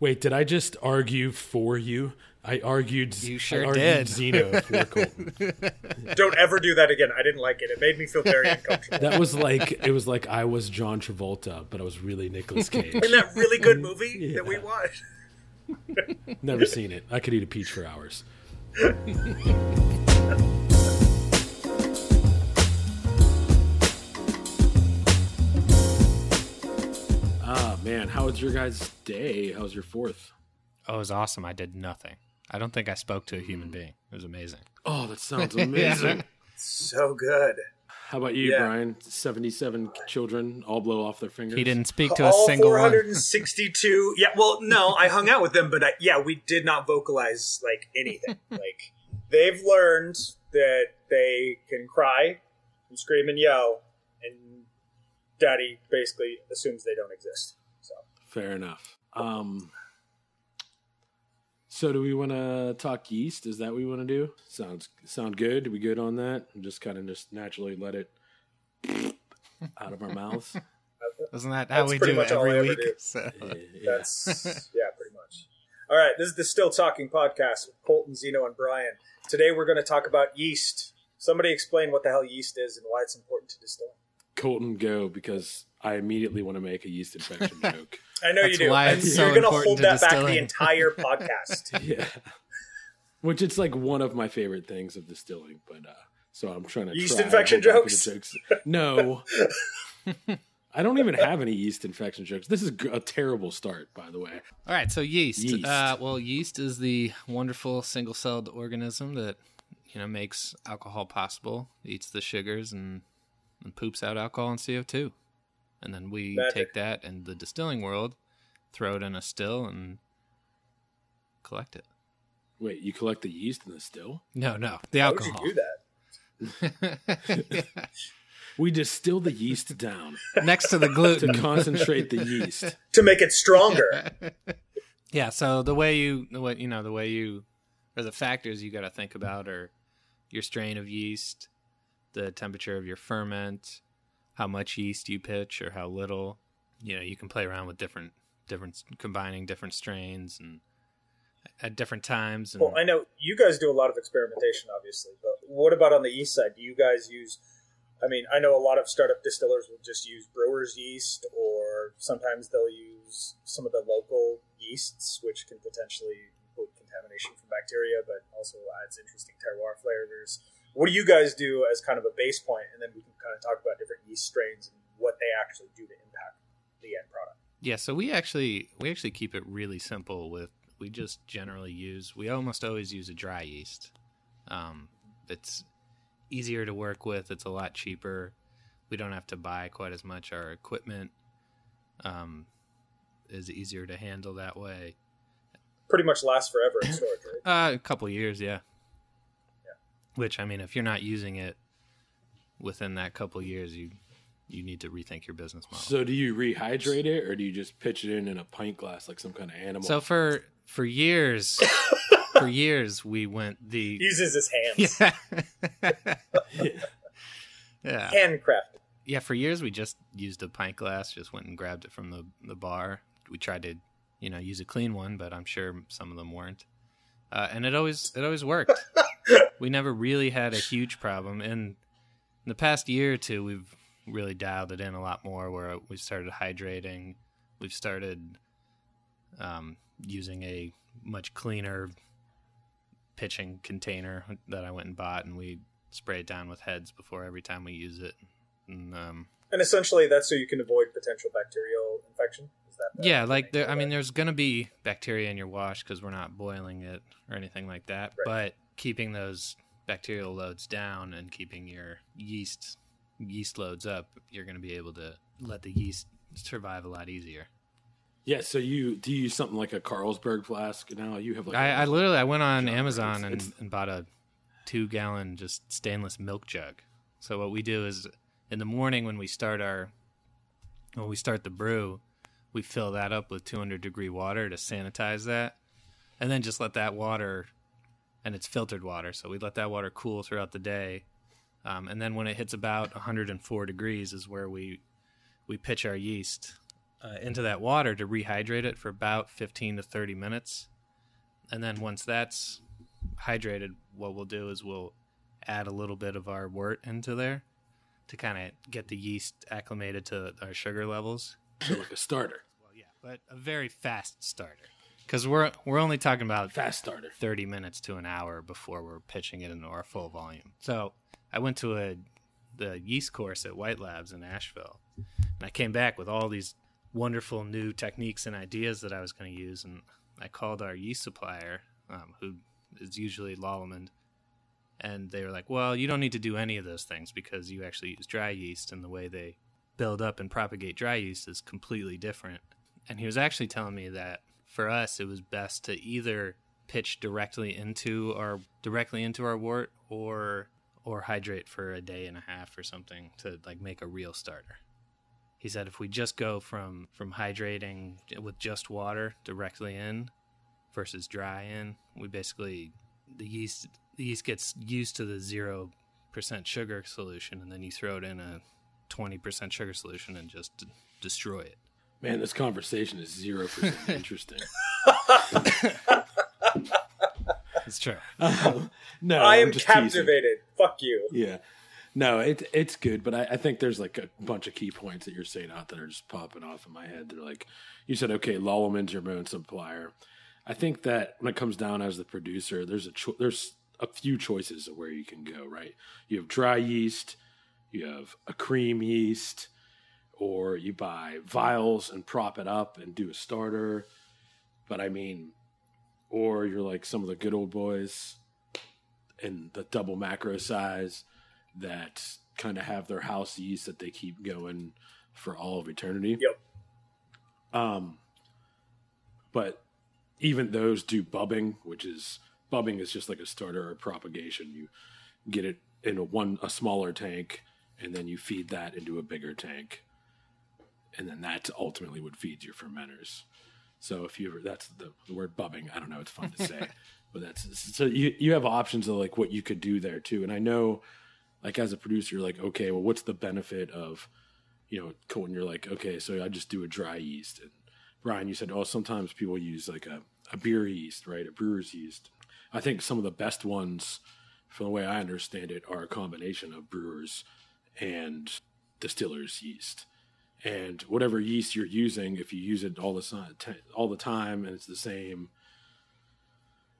Wait, did I just argue for you? I argued. You sure I argued did. Zeno for Colton. Don't ever do that again. I didn't like it. It made me feel very uncomfortable. That was like it was like I was John Travolta, but I was really Nicolas Cage. In that really good movie that we watched. Never seen it. I could eat a peach for hours. Man, how was your guys' day? How was your fourth? Oh, it was awesome. I did nothing. I don't think I spoke to a human mm. being. It was amazing. Oh, that sounds amazing. So good. How about you, Yeah. Brian? Seventy-seven children all blow off their fingers. He didn't speak to a All single one. 462. Yeah, well, no, I hung out with them, but I, yeah, we did not vocalize like anything. like they've learned that they can cry and scream and yell, and Daddy basically assumes they don't exist. So Fair enough. Um, so do we want to talk yeast? Is that what we want to do? Sounds sound good. Are we good on that? And just kind of just naturally let it out of our mouths. Isn't that how That's we do it much every ever week? do. So, Yeah, that's yeah, pretty much. All right, this is the Still Talking podcast with Colton, Zeno, and Brian. Today we're going to talk about yeast. Somebody explain what the hell yeast is and why it's important to distill. Colton, go because I immediately want to make a yeast infection joke. I know That's you do. why and it's so you're going to hold to that back the entire podcast. Yeah, which it's like one of my favorite things of distilling. But uh, so I'm trying to Yeast try infection to hold back jokes? jokes. No. I don't even have any yeast infection jokes. This is a terrible start, by the way. all right, so yeast. Yeast. Uh, well, yeast is the wonderful single-celled organism that you know makes alcohol possible. Eats the sugars and, and poops out alcohol and CO two, and then we Magic. take that in the distilling world, throw it in a still, and collect it. Wait, you collect the yeast in the still? No, no, the How would alcohol. you do that? We distill the yeast down Next to the gluten to concentrate the yeast. To make it stronger. Yeah, so the way you the way you know the way you or the factors you got to think about are your strain of yeast, the temperature of your ferment, how much yeast you pitch or how little. You know, you can play around with different different combining different strains and at different times and well, I know you guys do a lot of experimentation, obviously, but what about on the yeast side? Do you guys use? I mean, I know a lot of startup distillers will just use brewer's yeast, or sometimes they'll use some of the local yeasts, which can potentially include contamination from bacteria, but also adds interesting terroir flavors. What do you guys do as kind of a base point, and then we can kind of talk about different yeast strains and what they actually do to impact the end product. Yeah, so we actually we actually keep it really simple with we just generally use we almost always use a dry yeast. Um, it's easier to work with. It's a lot cheaper. We don't have to buy quite as much. Our equipment um, is easier to handle that way. Pretty much lasts forever in storage, right? Uh, a couple years, yeah. Which I mean, if you're not using it within that couple years, you you need to rethink your business model. So do you rehydrate it or do you just pitch it in in a pint glass like some kind of animal? So for for years, for years we went the He uses his hands. yeah yeah Handcrafted. yeah. For years we just used a pint glass, just went and grabbed it from the the bar. We tried to you know use a clean one, but I'm sure some of them weren't. Uh, and it always it always worked. we never really had a huge problem. And in the past year or two, we've really dialed it in a lot more. Where we started hydrating, we've started um, using a much cleaner pitching container that I went and bought, and we spray it down with heads before every time we use it. And um, And essentially, that's so you can avoid potential bacterial infection. Is that yeah, like there, I mean, there's gonna be bacteria in your wash because we're not boiling it or anything like that. Right. Keeping those bacterial loads down and keeping your yeast yeast loads up, you're gonna be able to let the yeast survive a lot easier. yeah, so you do you use something like a Carlsberg flask now? You have like I, I literally I went on Jug, Amazon and, it's- and bought a two gallon just stainless milk jug. So what we do is in the morning when we start our when we start the brew, we fill that up with 200 degree water to sanitize that, and then just let that water, and it's filtered water, so we let that water cool throughout the day, um, and then when it hits about 104 degrees is where we we pitch our yeast uh, into that water to rehydrate it for about 15 to 30 minutes. And then once that's hydrated, what we'll do is we'll add a little bit of our wort into there to kind of get the yeast acclimated to our sugar levels. So like a starter, Well, yeah, but a very fast starter. Because we're we're only talking about fast starter. 30 minutes to an hour before we're pitching it into our full volume. So I went to a the yeast course at White Labs in Asheville, and I came back with all these wonderful new techniques and ideas that I was going to use. And I called our yeast supplier, um, who is usually Lallemand, and they were like, "Well, you don't need to do any of those things because you actually use dry yeast, and the way they build up and propagate dry yeast is completely different." And he was actually telling me that for us, it was best to either pitch directly into our directly into our wort or or hydrate for a day and a half or something to like make a real starter. He said if we just go from from hydrating with just water directly in versus dry in, we basically the yeast the yeast gets used to the zero percent sugar solution, and then you throw it in a twenty percent sugar solution and just destroy it. Man, this conversation is zero percent interesting. It's true. Um, no, I I'm am just teasing. captivated. Fuck you. Yeah. No, it, it's good, but I, I think there's like a bunch of key points that you're saying out that are just popping off in my head. They're like, you said, okay, Lallemand's your main supplier. I think that when it comes down as the producer, there's a cho- there's a few choices of where you can go. Right, you have dry yeast, you have a cream yeast, or you buy vials and prop it up and do a starter. But I mean, or you're like some of the good old boys in the double macro size that kind of have their house yeast that they keep going for all of eternity. Yep. Um, but even those do bubbing, which is bubbing is just like a starter or propagation. You get it in a one a smaller tank, and then you feed that into a bigger tank, and then that ultimately would feed your fermenters. So if you ever, that's the, the word bubbing. I don't know. It's fun to say, but that's so you you have options of like what you could do there too. And I know, like as a producer, you're like, okay, well, what's the benefit of, you know, Colton? You're like, okay, so I just do a dry yeast. And Brian, you said, oh, sometimes people use like a a beer yeast, right? A brewer's yeast. I think some of the best ones, from the way I understand it, are a combination of brewers and distillers yeast and whatever yeast you're using, if you use it all the time, all the time, and it's the same.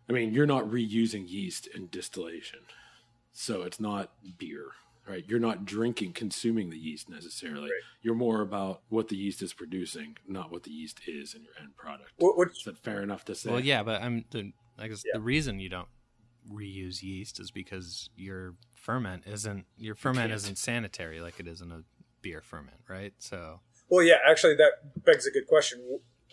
I mean, you're not reusing yeast in distillation, so it's not beer, right? You're not drinking, consuming the yeast necessarily. Right. You're more about what the yeast is producing, not what the yeast is in your end product. What, what, Is that fair enough to say? Well, yeah, but I'm the, I guess Yeah. the reason you don't reuse yeast is because your ferment isn't your ferment isn't sanitary like it is in a beer ferment, right? So well, yeah, actually, that begs a good question,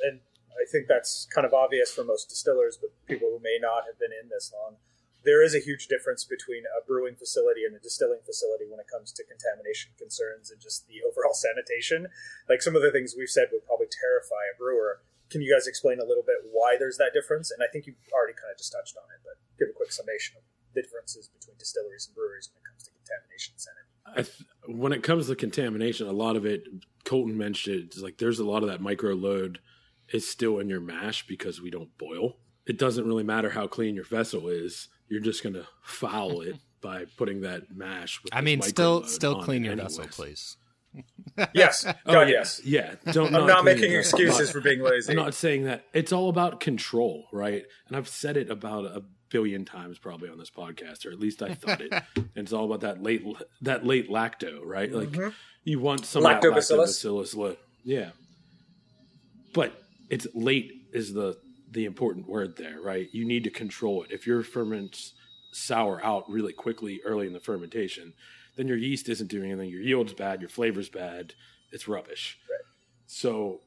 and I think that's kind of obvious for most distillers, but people who may not have been in this long. There is a huge difference between a brewing facility and a distilling facility when it comes to contamination concerns and just the overall sanitation. Like some of the things we've said would probably terrify a brewer. Can you guys explain a little bit why there's that difference? And I think you already kind of just touched on it, but give a quick summation of the differences between distilleries and breweries when it comes to contamination and sanity. I th- when it comes to contamination, a lot of it, Colton mentioned it, it's like there's a lot of that micro load is still in your mash because we don't boil. It doesn't really matter how clean your vessel is. You're just going to foul it by putting that mash. With I mean, still still on clean it your vessel, please. Yes, Oh, yeah. yes. Yeah. Don't I'm not clean making your vessel. excuses for being lazy. I'm not saying that. It's all about control, right? And I've said it about a billion times probably on this podcast, or at least I thought it. and it's all about that late that late lacto, right? Like Mhm. you want some of that Lactobacillus? lactobacillus, yeah. But it's late is the the important word there, right? You need to control it. If your ferments sour out really quickly early in the fermentation, then your yeast isn't doing anything. Your yield's bad. Your flavor's bad. It's rubbish. Right. So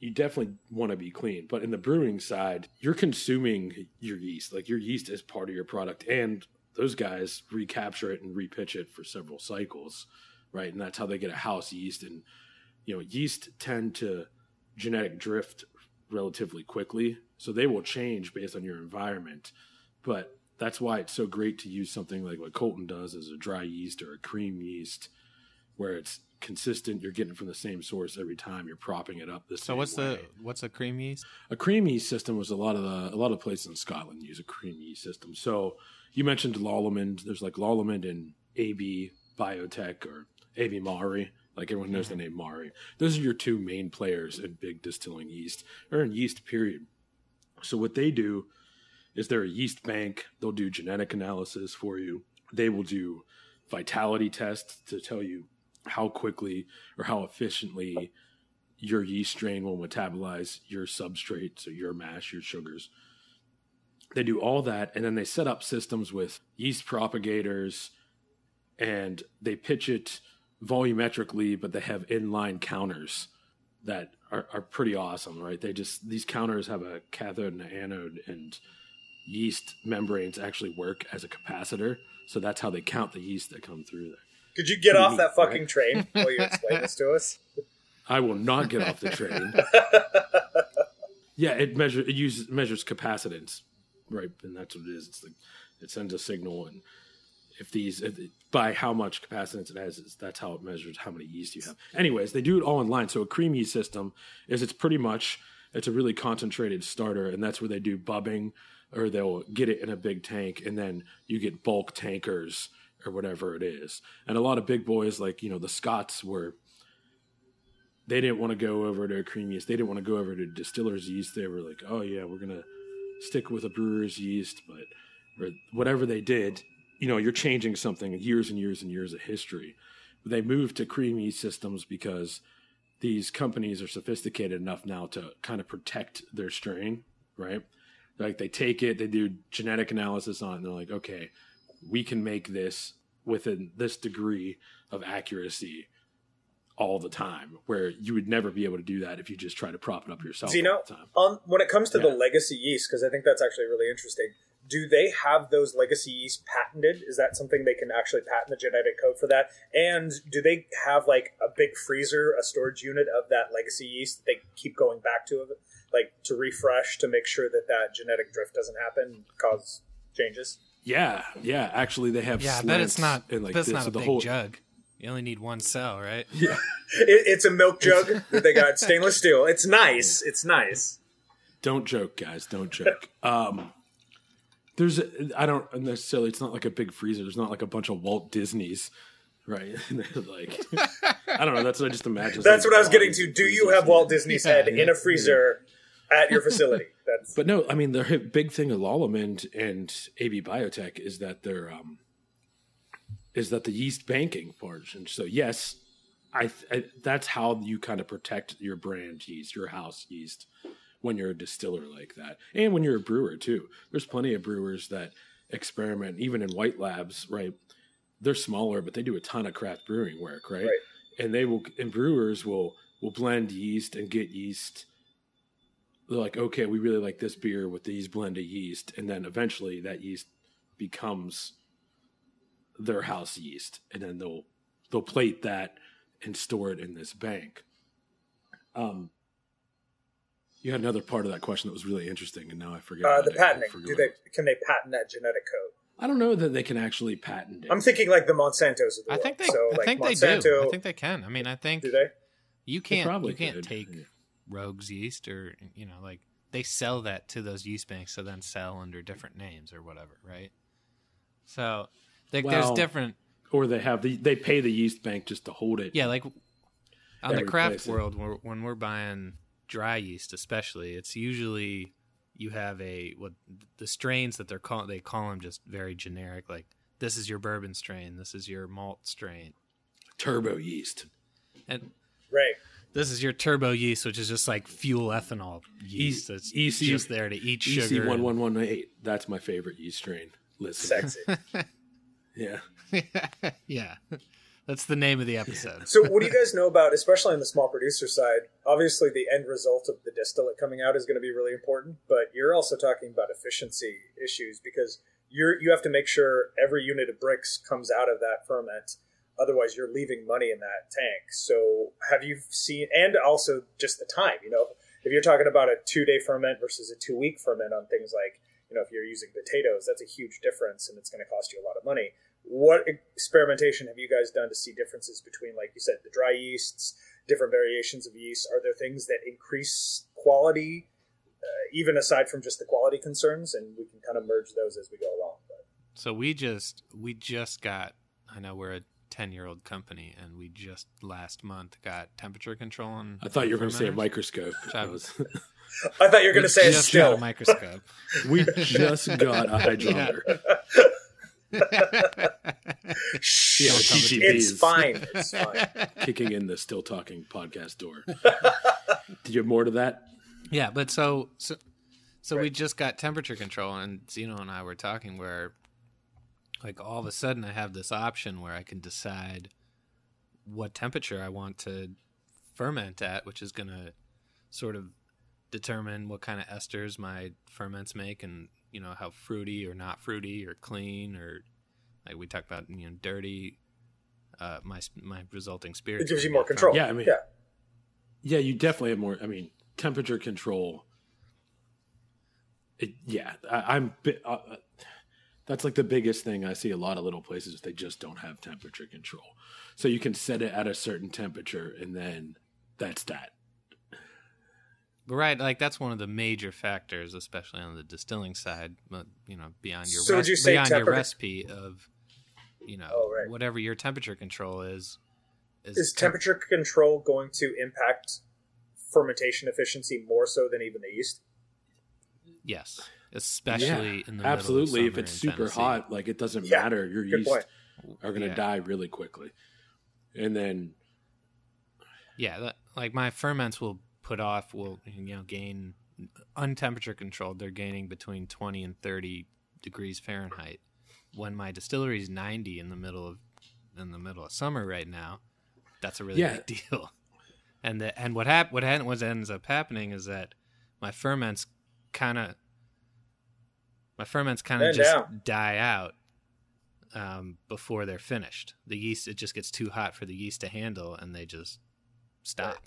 you definitely want to be clean. But in the brewing side, you're consuming your yeast. Like your yeast is part of your product, and those guys recapture it and repitch it for several cycles, right? And that's how they get a house yeast. And you know, yeast tend to genetic drift relatively quickly, so they will change based on your environment. But that's why it's so great to use something like what Colton does as a dry yeast or a cream yeast, where it's consistent. You're getting from the same source every time. You're propping it up. The So what's way. the what's a cream yeast? a cream yeast system was a lot of the a lot of places in Scotland use a cream yeast system. So you mentioned Lallemand. There's like Lallemand and AB Biotek or AB Mauri. Like everyone knows the mm-hmm. name Mauri. Those are your two main players in big distilling yeast or in yeast period. So what they do is they're a yeast bank. They'll do genetic analysis for you. They will do vitality tests to tell you how quickly or how efficiently your yeast strain will metabolize your substrate, so your mash, your sugars. They do all that, and then they set up systems with yeast propagators, and they pitch it volumetrically, but they have inline counters that are, are pretty awesome, right? They just these counters have a cathode and an anode, and yeast membranes actually work as a capacitor, so that's how they count the yeast that come through there. Could you get Pretty off neat, that fucking right? train while you explain this to us? I will not get off the train. Yeah, it measures it uses measures capacitance, right? And that's what it is. It's like it sends a signal, and if these if it- by how much capacitance it has, is that's how it measures how many yeast you have. Anyways, they do it all in line. So a cream yeast system is it's pretty much it's a really concentrated starter, and that's where they do bubbing, or they'll get it in a big tank, and then you get bulk tankers or whatever it is. And a lot of big boys like you know the Scots were they didn't want to go over to yeast. They didn't want to go over to distiller's yeast. They were like, oh yeah, we're gonna stick with a brewer's yeast, but whatever they did, you know, you're changing something years and years and years of history. But they moved to cream yeast systems because these companies are sophisticated enough now to kind of protect their strain, right? Like they take it, they do genetic analysis on it, and they're like, okay, we can make this within this degree of accuracy all the time, where you would never be able to do that if you just try to prop it up yourself you know all the time. on when it comes to the legacy yeast? Because I think that's actually really interesting. Do they have those legacy yeast patented? Is that something they can actually patent the genetic code for that? And do they have like a big freezer, a storage unit of that legacy yeast that they keep going back to, like to refresh to make sure that that genetic drift doesn't happen, and cause changes? Yeah, yeah. Actually, they have. Yeah, I bet it's not. and like that's this, not so a the big whole, jug. You only need one cell, right? Yeah, It, it's a milk jug that they got stainless steel. It's nice. It's nice. don't joke, guys. Don't joke. Um, there's, a, I don't necessarily. It's not like a big freezer. There's not like a bunch of Walt Disney's, right? Like, I don't know. That's what I just imagine. That's like what I was getting to. Do you have Walt Disney's Yeah, head in a freezer at your facility? That's But no, I mean the big thing of Lallemand and AB Biotek is that they're um, is that the yeast banking part. And so yes, I, I that's how you kind of protect your brand yeast, your house yeast, when you're a distiller like that, and when you're a brewer too. There's plenty of brewers that experiment, even in white labs, right? They're smaller, but they do a ton of craft brewing work, right? Right. And they will, and brewers will will blend yeast and get yeast they're like, okay, we really like this beer with these blended yeast, and then eventually that yeast becomes their house yeast, and then they'll they'll plate that and store it in this bank. Um, you had another part of that question that was really interesting, and now I forget. uh, the patenting. forgot Do they can they patent that genetic code? I don't know that they can actually patent it. I'm thinking like the Monsantos of the I world. think they. So, I like think they do. I think they can. I mean, I think do they? you can't. probably You can't could. take Yeah. Rogues yeast or you know like they sell that to those yeast banks to then sell under different names or whatever, right? So like, there's different. or they have the they pay the yeast bank just to hold it. Yeah, like on the craft world, when we're, when we're buying dry yeast, especially, it's usually you have a what the strains that they're call they call them just very generic. Like this is your bourbon strain, this is your malt strain, turbo yeast. and Right. This is your turbo yeast, which is just like fuel ethanol yeast. E- That's EC just there to eat EC sugar. one and- one one eight. That's my favorite yeast strain. Listen, Sexy. yeah. yeah, that's the name of the episode. so, what do you guys know about, especially on the small producer side? Obviously, the end result of the distillate coming out is going to be really important, but you're also talking about efficiency issues because you're you have to make sure every unit of Brix comes out of that ferment. Otherwise, you're leaving money in that tank. So, have you seen, and also just the time? You know, if you're talking about a two day ferment versus a two week ferment on things like, you know, if you're using potatoes, that's a huge difference, and it's going to cost you a lot of money. what experimentation have you guys done to see differences between, like you said, the dry yeasts, different variations of yeast? Are there things that increase quality, uh, even aside from just the quality concerns? And we can kind of merge those as we go along. But. So we just we just got. I know we're a ten year old company, and we just last month got temperature control on. I thought you were going to say a microscope. I- was- I thought you were going to say We a just got still. a microscope. we just got a hydrometer. Shh, Yeah, it's fine. It's fine. kicking in the still talking podcast door. Did you have more to that? Yeah, but so so so we just got temperature control, and Zeno and I were talking where, like, all of a sudden I have this option where I can decide what temperature I want to ferment at, which is going to sort of determine what kind of esters my ferments make, and you know how fruity or not fruity or clean or like we talked about, you know, dirty. Uh, my my resulting spirit It gives you more control. Yeah, I mean- yeah. Yeah, you definitely have more. I mean, temperature control. It, yeah, I, I'm. Bi- that's like the biggest thing I see. A lot of little places if they just don't have temperature control, so you can set it at a certain temperature, and then that's that. But right, like that's one of the major factors, especially on the distilling side. But you know, beyond your So would res- you say beyond your recipe of, you know, Oh, right. whatever your temperature control is, Is temp- temperature control going to impact fermentation efficiency more so than even the yeast? yes, especially in the middle of absolutely. If it's super Tennessee. hot, like it doesn't Yeah, matter. Your yeast point. are going to Yeah. die really quickly, and then Yeah, that, like my ferments will put off will you know gain untemperature controlled. They're gaining between twenty and thirty degrees Fahrenheit. When my distillery is ninety in the middle of in the middle of summer right now, that's a really Yeah. big deal. And the, and what hap- what, ha- what ends up happening is that my ferments kind of my ferments kind of just down. die out um, before they're finished. The yeast it just gets too hot for the yeast to handle, and they just stop.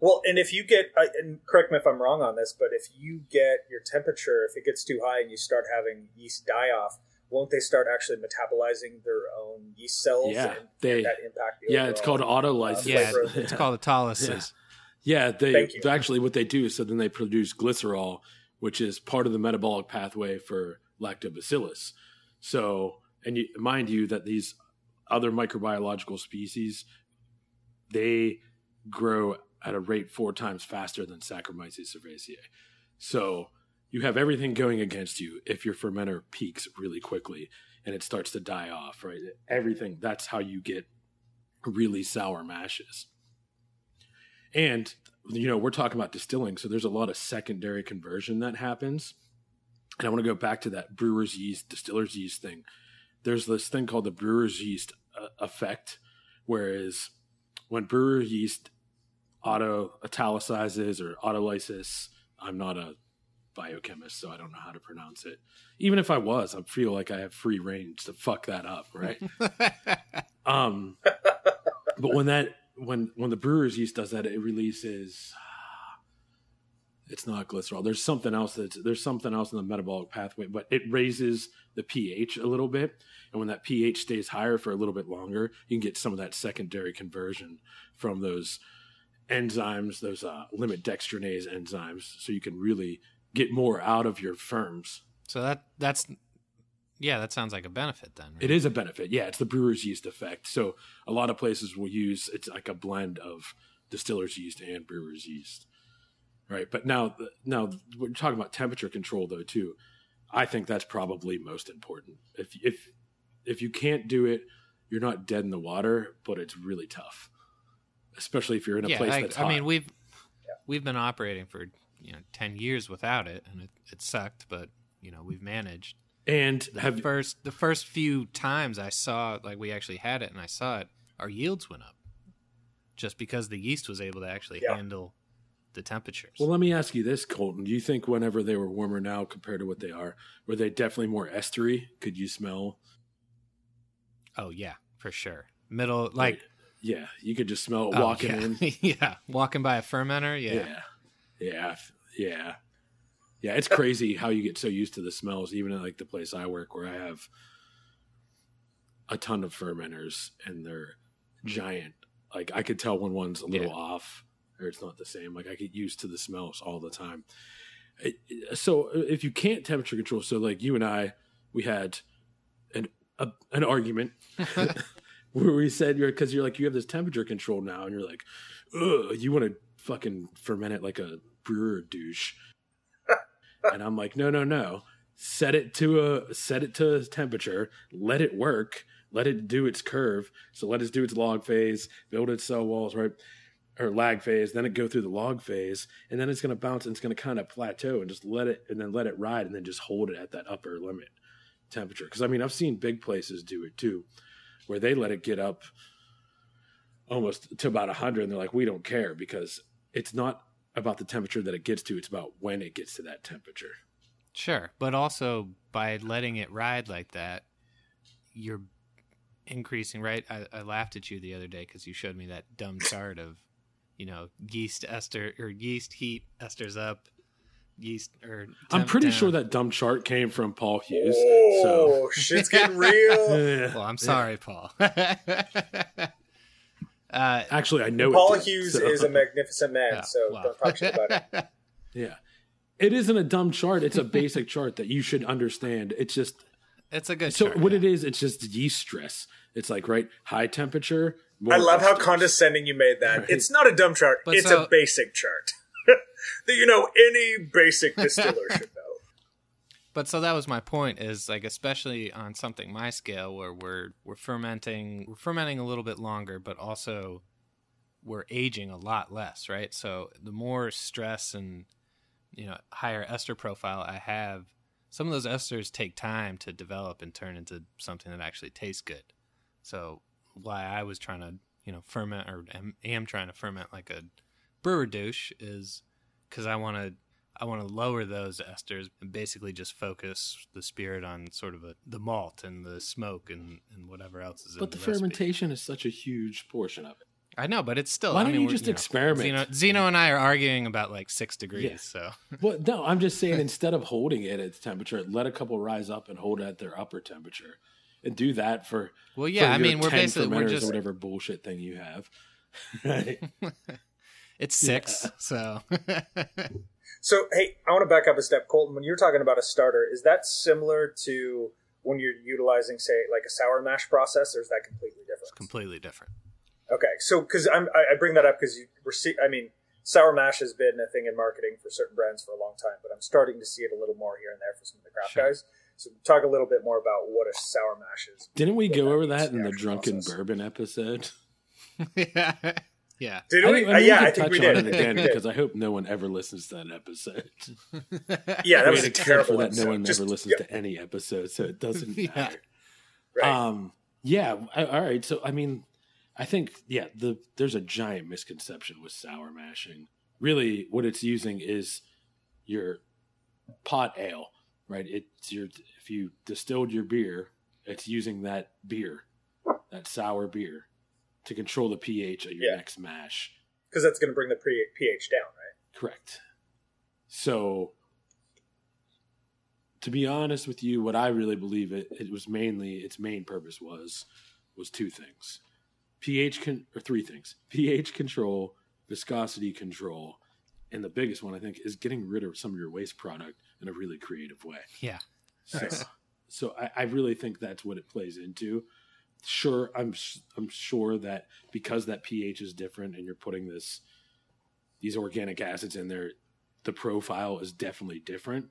Well, and if you get, I- and correct me if I'm wrong on this, but if you get your temperature, if it gets too high and you start having yeast die off, won't they start actually metabolizing their own yeast cells? Yeah, and they- that impact the yeah, it's called overall, uh, autolysis. Yeah, flavor of the it's called autolysis. Yeah, they Thank you. actually what they do so then they produce glycerol, which is part of the metabolic pathway for lactobacillus. So, and you, mind you that these other microbiological species they grow at a rate four times faster than Saccharomyces cerevisiae. So you have everything going against you if your fermenter peaks really quickly and it starts to die off, right? Everything that's how you get really sour mashes. And you know, we're talking about distilling, so there's a lot of secondary conversion that happens. And I want to go back to that brewer's yeast, distiller's yeast thing. There's this thing called the brewer's yeast uh, effect, whereas when brewer yeast auto italicizes or autolysis, I'm not a biochemist, so I don't know how to pronounce it. Even if I was, I feel like I have free range to fuck that up, right? Um, but when that when when the brewer's yeast does that, it releases. It's not glycerol. There's something else that's there's something else in the metabolic pathway, but it raises the pH a little bit, and when that pH stays higher for a little bit longer, you can get some of that secondary conversion from those enzymes, those uh, limit dextrinase enzymes, so you can really get more out of your firms. So that that's yeah, that sounds like a benefit then. right? It is a benefit. Yeah, it's the brewer's yeast effect. So a lot of places will use it's like a blend of distiller's yeast and brewer's yeast. Right. But now now we're talking about temperature control though too. I think that's probably most important. If if if you can't do it, you're not dead in the water, but it's really tough. Especially if you're in a yeah, place I, that's I hot. mean we've we've been operating for you know ten years without it, and it, it sucked, but you know we've managed. And The have first the first few times I saw like we actually had it and I saw it, our yields went up, just because the yeast was able to actually Yeah. handle the temperatures. Well, let me ask you this, Colton. Do you think whenever they were warmer now compared to what they are, were they definitely more estery? Could you smell oh yeah, for sure. Middle like yeah, you could just smell it oh, walking yeah. in. yeah, walking by a fermenter. Yeah. Yeah. yeah, yeah, yeah. It's crazy how you get so used to the smells, even at like the place I work, where I have a ton of fermenters and they're mm. giant. Like I could tell when one's a little Yeah. off or it's not the same. Like I get used to the smells all the time. So uh, if you can't temperature control, so like you and I, we had an a, an argument where we said you're because you're like you have this temperature control now, and you're like, ugh, you want to fucking ferment it like a brewer douche, and I'm like, no, no, no, set it to a set it to a temperature, let it work, let it do its curve, so let it do its log phase, build its cell walls, right. Or lag phase, then it go through the log phase, and then it's going to bounce and it's going to kind of plateau and just let it, and then let it ride, and then just hold it at that upper limit temperature. Because I mean, I've seen big places do it too, where they let it get up almost to about 100 and they're like we don't care because it's not about the temperature that it gets to it's about when it gets to that temperature Sure, but also by letting it ride like that, you're increasing. Right? I, I laughed at you the other day because you showed me that dumb chart of, you know, yeast ester or yeast heat esters up, yeast or. i'm pretty down. sure that dumb chart came from paul hughes Oh, shit's getting real. Well, I'm sorry, Paul. uh, actually i know Paul it did, Hughes so- is a magnificent man, yeah, so well. don't talk shit about it. yeah it isn't a dumb chart it's a basic chart that you should understand it's just it's a good. so chart, what yeah. it is it's just yeast stress it's like right high temperature more I love how esters. condescending you made that. Right. It's not a dumb chart. But it's so- a basic chart that you know any basic distiller should know. But so that was my point is like especially on something my scale where we're we're fermenting we're fermenting a little bit longer but also we're aging a lot less, right? So the more stress and you know higher ester profile I have, some of those esters take time to develop and turn into something that actually tastes good. So why I was trying to, you know, ferment or am, am trying to ferment like a brewer douche is cuz I want to I want to lower those esters and basically just focus the spirit on sort of a, the malt and the smoke and, and whatever else is in but the, recipe. fermentation is such a huge portion of it I know, but it's still. Why don't mean, you just know, experiment? Zeno, Zeno and I are arguing about like six degrees. Yeah. So Well, no, I'm just saying instead of holding it at its temperature, let a couple rise up and hold it at their upper temperature, and do that for well, yeah. for I mean, we're 10 basically we're just whatever bullshit thing you have. Right? it's six. So So, hey, I want to back up a step, Colton. When you're talking about a starter, is that similar to when you're utilizing, say, like a sour mash process, or is that completely different? it's completely different. Okay, so because I'm I I bring that up because you receive. I mean, sour mash has been a thing in marketing for certain brands for a long time, but I'm starting to see it a little more here and there for some of the craft Sure. guys. So talk a little bit more about what a sour mash is. Didn't we go that over that in in the the drunken process. bourbon episode? yeah, yeah. Did I we? think, Uh, I mean, yeah, we I think touch we did. on it again because I hope no one ever listens to that episode. Yeah, that I was mean, a except terrible for that episode. no one Just- ever listens yeah, to any episode, so it doesn't Yeah. matter. right. Um, yeah. I, all right. So, I mean, I think yeah, the there's a giant misconception with sour mashing. Really, what it's using is your pot ale, right? It's your if you distilled your beer, it's using that beer, that sour beer, to control the pH of your Yeah. next mash. because that's going to bring the pH down, right? Correct. So, to be honest with you, what I really believe it, it was mainly its main purpose was was two things: pH con- or three things: pH control, viscosity control, and the biggest one I think is getting rid of some of your waste product in a really creative way. Yeah. So, Nice. so I, I really think that's what it plays into. Sure, I'm s- I'm sure that because that pH is different and you're putting this these organic acids in there, the profile is definitely different.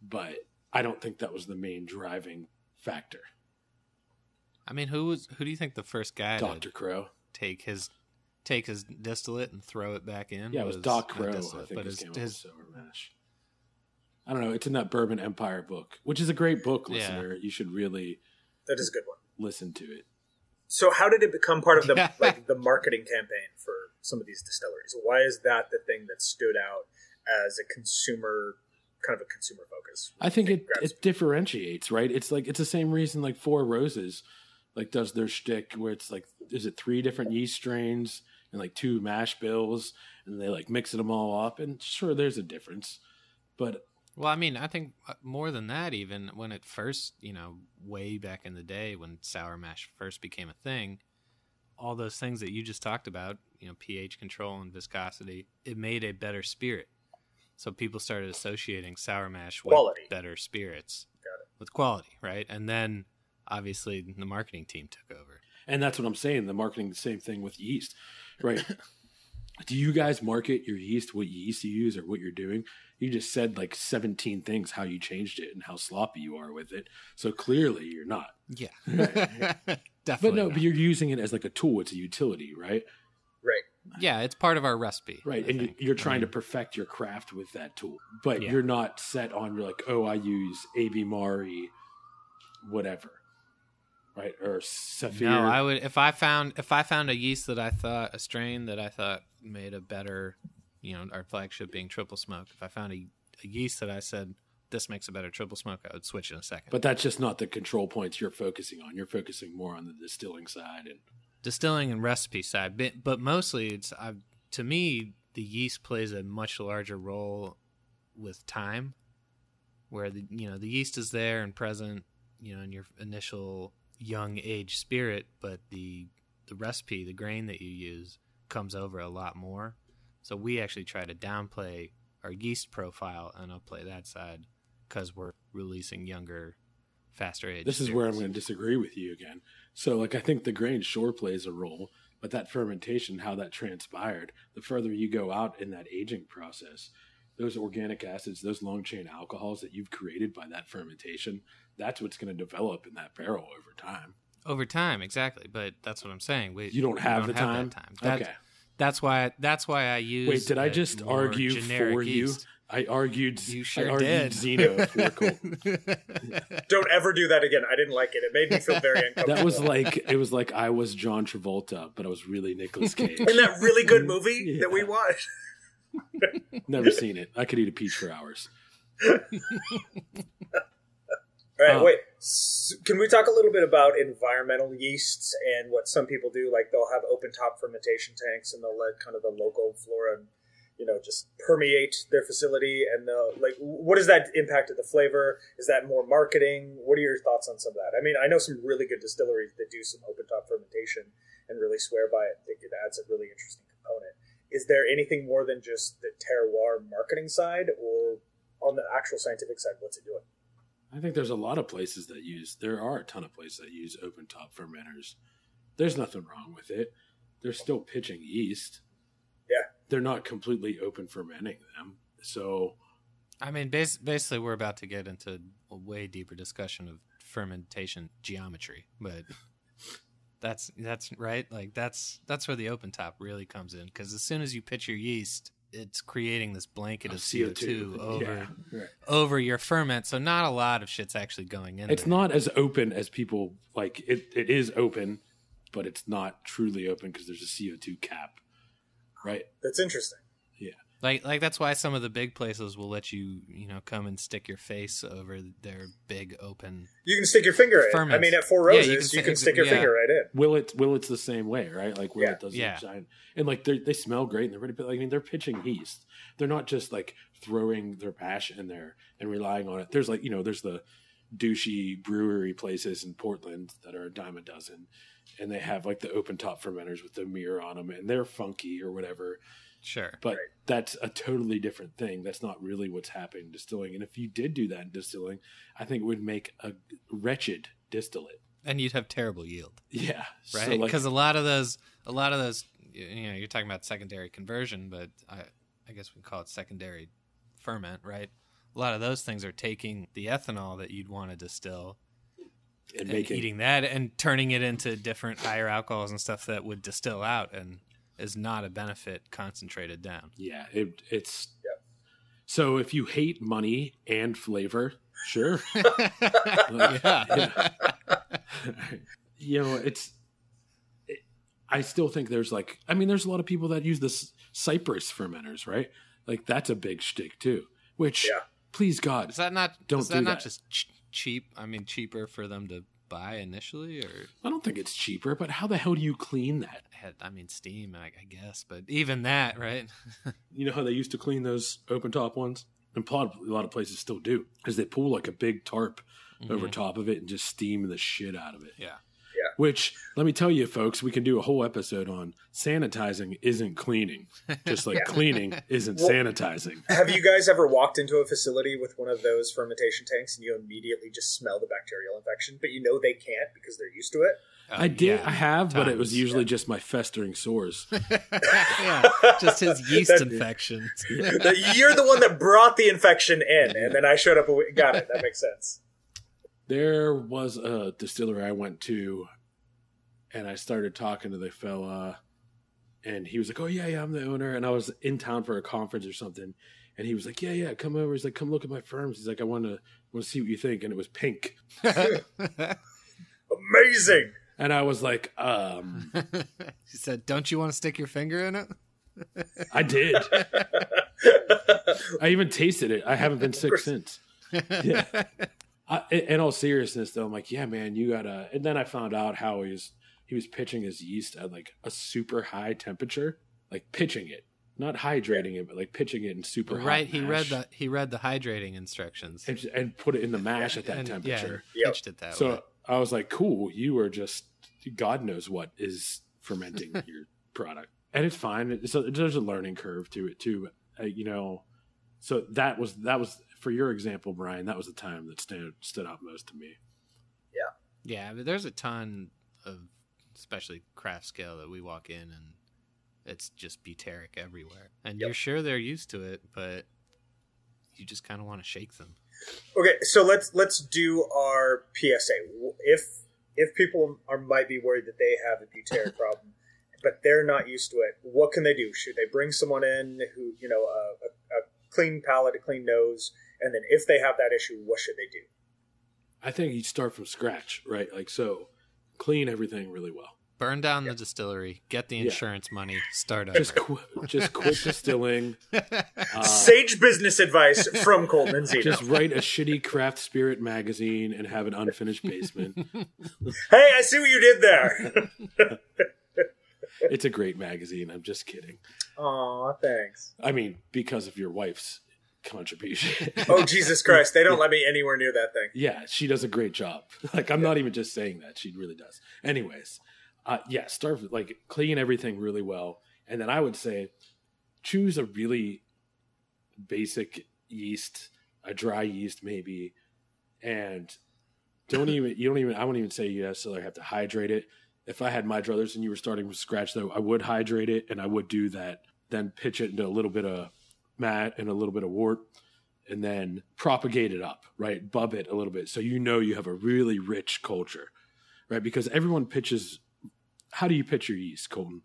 But I don't think that was the main driving factor. I mean, who was who do you think the first guy Doctor Crow. take his take his distillate and throw it back in? Yeah, it was Doc Crow. I think but his, his, came up with his sour mash. I don't know. It's in that Bourbon Empire book, which is a great book, Yeah. listener. You should really That is a good one. Listen to it. So, how did it become part of the like the marketing campaign for some of these distilleries? Why is that the thing that stood out as a consumer kind of a consumer focus? I think it, grabs it differentiates, right? It's like it's the same reason like Four Roses like does their shtick where it's like is it three different yeast strains and like two mash bills and they like mix them all up and sure there's a difference. But Well, I mean, I think uh, more than that, even when it first, you know, way back in the day when sour mash first became a thing, all those things that you just talked about, you know, pH control and viscosity, it made a better spirit. So people started associating sour mash with Quality. better spirits with quality, right? And then obviously the marketing team took over. And that's what I'm saying. The marketing, the same thing with yeast, right? Do you guys market your yeast, what yeast you use, or what you're doing? You just said like 17 things how you changed it and how sloppy you are with it. So clearly you're not. Yeah. But Definitely. But no, not. but you're using it as like a tool. It's a utility, right? Right. yeah, it's part of our recipe. Right. I and you, think. you're I trying to mm-hmm. perfect your craft with that tool. But Yeah. you're not set on, you're like, oh, I use AB Mauri, whatever. Right. Or Saphir. No, I would if I found if I found a yeast that I thought a strain that I thought made a better, you know, our flagship being triple smoke. If I found a, a yeast that I said this makes a better triple smoke, I would switch in a second. but that's just not the control points you're focusing on. You're focusing more on the distilling side and distilling and recipe side, but, but mostly it's I, to me the yeast plays a much larger role with time, where the you know the yeast is there and present, you know, in your initial young age spirit, but the the recipe, the grain that you use, comes over a lot more. So we actually try to downplay our yeast profile and upplay that side because we're releasing younger, faster age. this is where I'm going to disagree with you again. So, like, I think the grain sure plays a role, but that fermentation, how that transpired, the further you go out in that aging process, those organic acids, those long chain alcohols that you've created by that fermentation, that's what's going to develop in that barrel over time. over time exactly but that's what i'm saying we, You don't we have the time? that time. That- okay. That's why that's why i use Wait, did I just argue generic for you? I argued. you I sure argued did Zeno for Colt. Don't ever do that again. I didn't like it. It made me feel very uncomfortable. That was like it was like I was John Travolta, but I was really Nicolas Cage. in that really good movie that we watched. Never seen it. I could eat a peach for hours. All right, Oh. wait. Can we talk a little bit about environmental yeasts and what some people do? Like they'll have open top fermentation tanks and they'll let kind of the local flora, you know, just permeate their facility. And like, what does that impact to the flavor? Is that more marketing? What are your thoughts on some of that? I mean, I know some really good distilleries that do some open top fermentation and really swear by it. Think it adds a really interesting component. Is there anything more than just the terroir marketing side, or on the actual scientific side, what's it doing? I think there's a lot of places that use. There are a ton of places that use open top fermenters. There's nothing wrong with it. They're still pitching yeast. Yeah. They're not completely open fermenting them. So i mean bas- basically we're about to get into a way deeper discussion of fermentation geometry but that's that's right like that's that's where the open top really comes in because as soon as you pitch your yeast it's creating this blanket of CO2, over Yeah, right. over your ferment so not a lot of shit's actually going in It's there. not as open as people like. It, it is open, but it's not truly open because there's a CO2 cap, right? That's interesting. Like like that's why some of the big places will let you you know come and stick your face over their big open. You can stick your finger in. I mean, at Four Yeah, Roses, you you can can, stick- stick your yeah. finger right in. Will it? Will it's the same way, right? Like Will Yeah. it does Yeah. the giant, and like they they smell great and they're ready. But like, I mean, they're pitching yeast. They're not just like throwing their passion in there and relying on it. There's like you know, there's the douchey brewery places in Portland that are a dime a dozen, and they have like the open top fermenters with the mirror on them, and they're funky or whatever. Sure. But Right. that's a totally different thing. That's not really what's happening in distilling. And if you did do that in distilling, I think it would make a wretched distillate. And you'd have terrible yield, Yeah, So, right? like- Because a lot of those, a lot of those, you know, you're talking about secondary conversion, but I, I guess we call it secondary ferment, right? A lot of those things are taking the ethanol that you'd want to distill and and making eating that and turning it into different higher alcohols and stuff that would distill out and is not a benefit concentrated down. Yeah, it, it's. Yeah. So if you hate money and flavor, sure. yeah. you know, it's. It, I still think there's like, I mean, there's a lot of people that use this cypress fermenters, right? Like that's a big shtick too. Which, Yeah. please God, Is that not Don't is that do not that. just ch- cheap? I mean, cheaper for them to buy initially, or I don't think it's cheaper. But how the hell do you clean that? had I mean Steam, I, I guess, but even that, right? You know how they used to clean those open top ones? and a lot of, a lot of places still do, is they pull like a big tarp over Mhm. top of it and just steam the shit out of it. Yeah. Which let me tell you, folks, we can do a whole episode on sanitizing isn't cleaning, just like Yeah. cleaning isn't Well- sanitizing. Have you guys ever walked into a facility with one of those fermentation tanks and you immediately just smell the bacterial infection, but you know they can't because they're used to it? Uh, I did, yeah. I have, but it was times, usually just my festering sores. yeah, just his yeast That- infections. That You're the one that brought the infection in, and then I showed up. And got it. That makes sense. There was a distillery I went to, and I started talking to the fella, and he was like, "Oh yeah, yeah, I'm the owner." And I was in town for a conference or something, and he was like, "Yeah, yeah, come over." He's like, "Come look at my firms." He's like, "I want to want to see what you think," and it was pink, Amazing. and I was like, "Um, he said, "Don't you want to stick your finger in it?" I did. I even tasted it. I haven't been sick since." Yeah. I, in all seriousness, though, I'm like, yeah, man, you gotta. And then I found out how he was he was pitching his yeast at like a super high temperature, like pitching it, not hydrating it, but like pitching it in super hot right. He read the he read the hydrating instructions and, and put it in the mash at that And, temperature. Yeah, Yep. pitched it that so way. I was like, cool, you are just God knows what is fermenting your product, and it's fine. So there's a learning curve to it too. Uh, you know, so that was that was for your example, Brian. That was the time that stood stood out most to me. Yeah, but there's a ton of, especially craft scale, that we walk in and it's just butyric everywhere, and Yep. you're sure they're used to it, but you just kind of want to shake them. Okay, so let's let's do our PSA. If if people are might be worried that they have a butyric problem, but they're not used to it, what can they do? Should they bring someone in who you know a, a, a clean palate, a clean nose, and then if they have that issue, what should they do? I think you start from scratch, right? Like so, clean everything really well. Burn down the distillery, get the Yeah. insurance money, start over. Just qu- just quit distilling. Uh, Sage business advice from Colton and Zeno. just write a shitty craft spirit magazine and have an unfinished basement. Hey, I see what you did there. It's a great magazine. I'm just kidding. Aw, thanks. I mean, because of your wife's contribution. Oh Jesus Christ! They don't let me anywhere near that thing. yeah, she does a great job. Like I'm not even just saying that; she really does. Anyways, uh, yeah, start with like clean everything really well, and then I would say choose a really basic yeast, a dry yeast maybe, and don't even you don't even I won't even say you necessarily have to hydrate it. If I had my druthers and you were starting from scratch, though, I would hydrate it and I would do that. Then pitch it into a little bit of mat and a little bit of wort, and then propagate it up, right? Bub it a little bit so you know you have a really rich culture, right? Because everyone pitches. How do you pitch your yeast, Colton?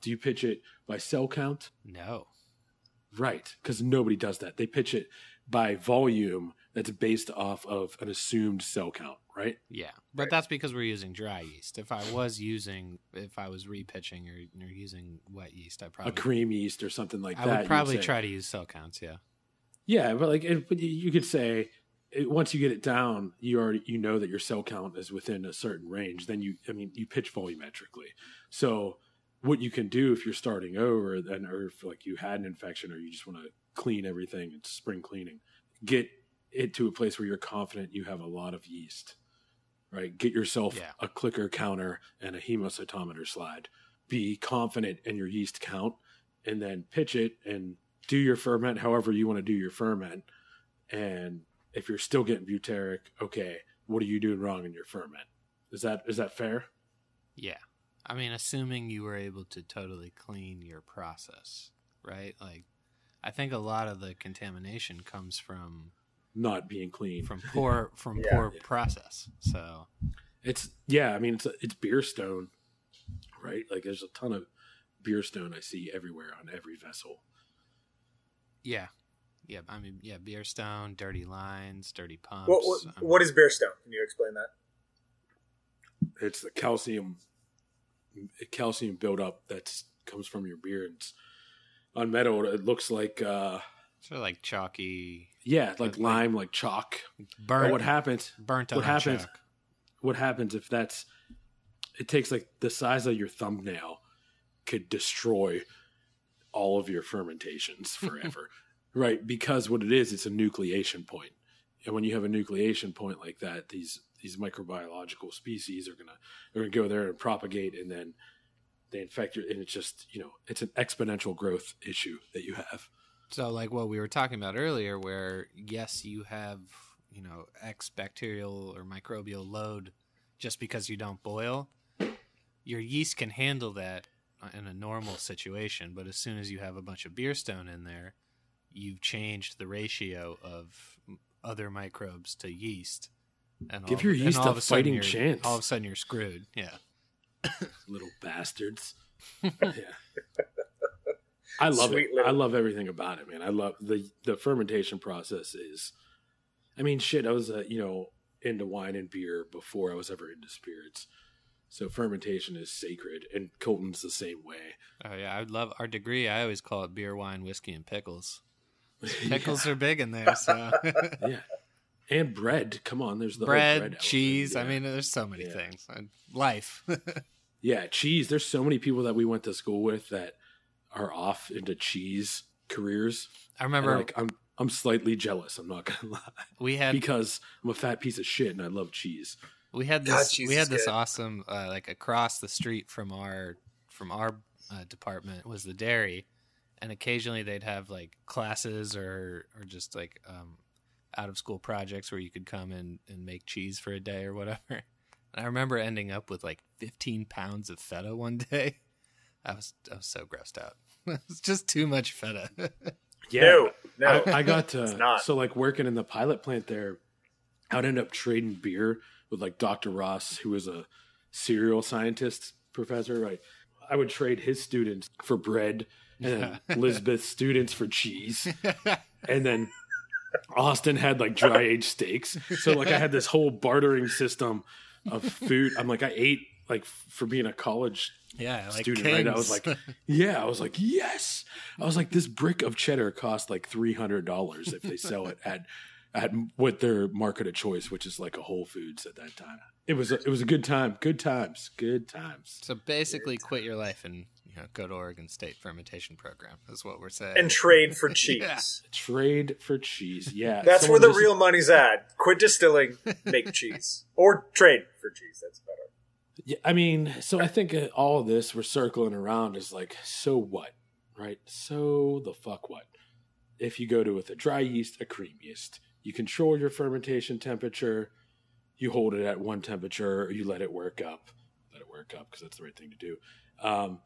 Do you pitch it by cell count? no. Right, because nobody does that. They pitch it by volume that's based off of an assumed cell count, right? Yeah, but that's because we're using dry yeast. If I was using, if I was repitching or, or using wet yeast, I probably a cream yeast or something like I that. would you'd probably say. try to use cell counts. Yeah, Yeah, but like it, but you- you could say it, once you get it down, you already you know that your cell count is within a certain range. Then you, I mean, you pitch volumetrically. So what you can do if you're starting over, then or if like you had an infection or you just want to clean everything, it's spring cleaning. Get it to a place where you're confident you have a lot of yeast. Right, get yourself Yeah. a clicker counter and a hemocytometer slide. Be confident in your yeast count, and then pitch it and do your ferment however you want to do your ferment. And if you're still getting butyric, okay, what are you doing wrong in your ferment? Is that is that fair? yeah. I mean, assuming you were able to totally clean your process, right? Like, I think a lot of the contamination comes from Not being clean. from poor from Yeah. poor process. So It's yeah, I mean it's it's beer stone, right? Like there's a ton of beer stone I see everywhere on every vessel. yeah, yeah. I mean, yeah. Beer stone, dirty lines, dirty pumps. What, what, I mean, what is beer stone? Can you explain that? It's the calcium calcium buildup that comes from your beer. It's on metal. It looks like uh sort of like chalky, yeah, like Like- lime, like chalk. burnt, But what happens? burnt what happens- chalk. what happens if that's it takes like the size of your thumbnail could destroy all of your fermentations forever Right, because what it is, it's a nucleation point, and when you have a nucleation point like that, these these microbiological species are gonna are gonna go there and propagate, and then they infect you, and it's just you know it's an exponential growth issue that you have. So, like what we were talking about earlier, where yes, you have you know X bacterial or microbial load just because you don't boil, your yeast can handle that uh, in a normal situation. But as soon as you have a bunch of beer stone in there, you've changed the ratio of other microbes to yeast. And Give all, your yeast a, a fighting chance. All of a sudden, you're screwed. Yeah, little bastards. yeah. I love Sweet it. Little. I love everything about it, man. I love the the fermentation process is. I mean, shit. I was, uh, you know, into wine and beer before I was ever into spirits. So fermentation is sacred, and Colton's the same way. Oh yeah, I love our degree. I always call it beer, wine, whiskey, and pickles. Pickles yeah. are big in there, so yeah. And bread. Come on, there's the bread, bread cheese. Yeah. I mean, there's so many yeah. things. Life. yeah, cheese. There's so many people that we went to school with that are off into cheese careers. I remember, like, I'm I'm slightly jealous. I'm not gonna lie. We had because I'm a fat piece of shit and I love cheese. We had this. God, we had this good. awesome, uh, like across the street from our from our uh, department was the dairy, and occasionally they'd have like classes or or just like um, out of school projects where you could come and and make cheese for a day or whatever. And I remember ending up with like 15 pounds of feta one day. I was I was so grossed out. it's just too much feta. yeah, no, no. I, I got to so like working in the pilot plant there. I'd end up trading beer with like Dr. Ross, who was a cereal scientist professor. Right, I would trade his students for bread, and then Elizabeth's students for cheese, and then Austin had like dry aged steaks. So like I had this whole bartering system of food. I'm like I ate like for being a college yeah, like student, right? I was like, yeah, I was like, yes. I was like, this brick of cheddar costs like three hundred dollars if they sell it at at what their market of choice, which is like a Whole Foods at that time. It was a, it was a good time, good times, good times. So basically, quit your life and you know go to Oregon State fermentation program is what we're saying. And trade for cheese. yeah. Trade for cheese. Yeah, that's where the just... real money's at. Quit distilling, make cheese, or trade for cheese. That's better. Yeah, I mean, so I think uh, all this we're circling around is like, so what, right? So the fuck what? If you go to with a dry yeast, a cream yeast, you control your fermentation temperature. You hold it at one temperature, or you let it work up. Let it work up because that's the right thing to do. Um,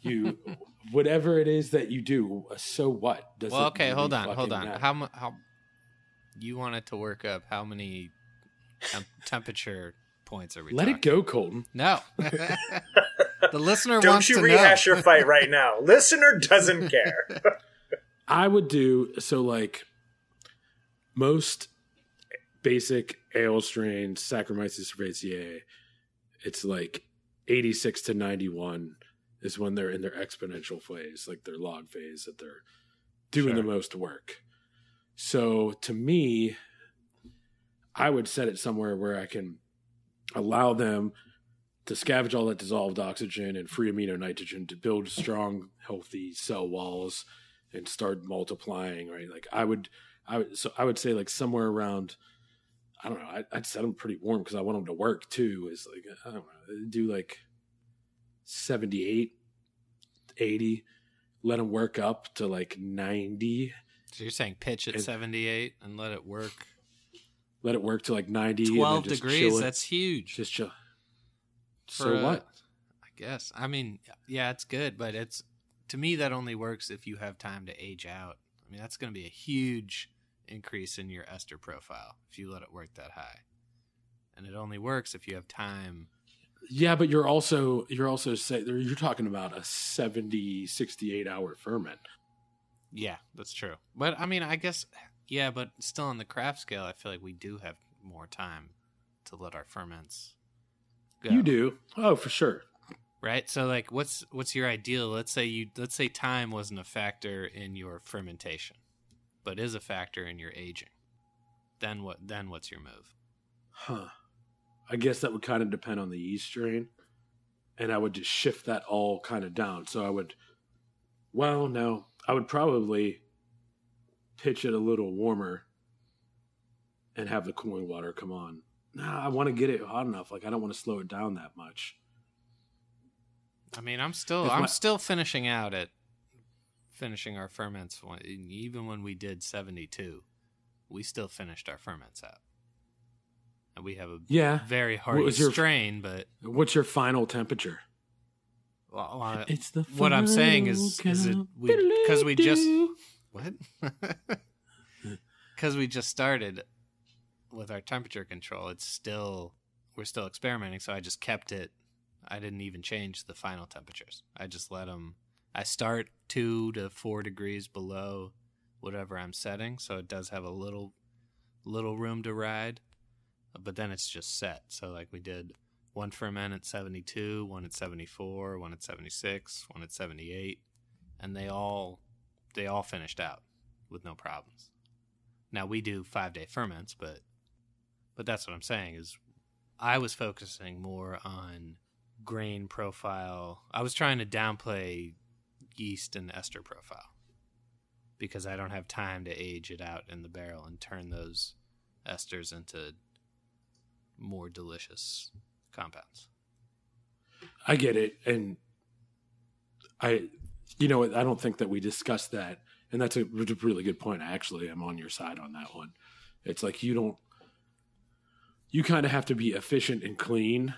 you, whatever it is that you do, uh, so what? Does well, okay, hold on, hold on. Matter? How how you want it to work up? How many temp- temperature points are we? Let talking? it go, Colton. No. the listener Don't you rehash know. your fight right now. Listener doesn't care. I would do so like most basic ale strains, Saccharomyces cerevisiae, it's like 86 to 91 is when they're in their exponential phase, like their log phase that they're doing sure. the most work. So to me, I would set it somewhere where I can allow them to scavenge all that dissolved oxygen and free amino nitrogen to build strong, healthy cell walls and start multiplying. Right, like I would, I would, so I would say like somewhere around. I don't know. I, would set them pretty warm because I want them to work too. Is like I don't know. Do like 78, 80. Let them work up to like 90. So you're saying pitch at and, 78 and let it work let it work to like 90 12 degrees that's huge. Just chill. So a, what? I guess. I mean yeah it's good but it's to me that only works if you have time to age out. I mean that's going to be a huge increase in your ester profile if you let it work that high. And it only works if you have time. Yeah but you're also you're also say you're talking about a 70 68 hour ferment. Yeah that's true. But i mean i guess yeah, but still on the craft scale, I feel like we do have more time to let our ferments go. You do. Oh, for sure. Right? So like what's what's your ideal? Let's say you let's say time wasn't a factor in your fermentation, but is a factor in your aging. Then what then what's your move? Huh. I guess that would kind of depend on the yeast strain. And I would just shift that all kind of down. So I would well, no. I would probably pitch it a little warmer and have the cooling water come on. Nah, I want to get it hot enough. Like I don't want to slow it down that much. I mean, I'm still If I'm my- still finishing out at finishing our ferments. when- Even when we did 72, we still finished our ferments out, and we have a Yeah. very hardy was your- strain. But What's your final temperature? well, uh, It's the what I'm saying is- is it- we- 'cause we just- what? Because we just started with our temperature control. It's still we're still experimenting, so I just kept it. I didn't even change the final temperatures. I just let them. I start two to four degrees below whatever I'm setting, so it does have a little little room to ride. But then it's just set. So like we did one ferment at 72, one at 74, one at 76, one at 78, and they all they all finished out with no problems. Now we do 5-day ferments, but but that's what I'm saying is I was focusing more on grain profile. I was trying to downplay yeast and ester profile because I don't have time to age it out in the barrel and turn those esters into more delicious compounds. I get it, and I, you know, I don't think that we discussed that, and that's a, really good point. Actually, I'm on your side on that one. It's like you don't, you kind of have to be efficient and clean,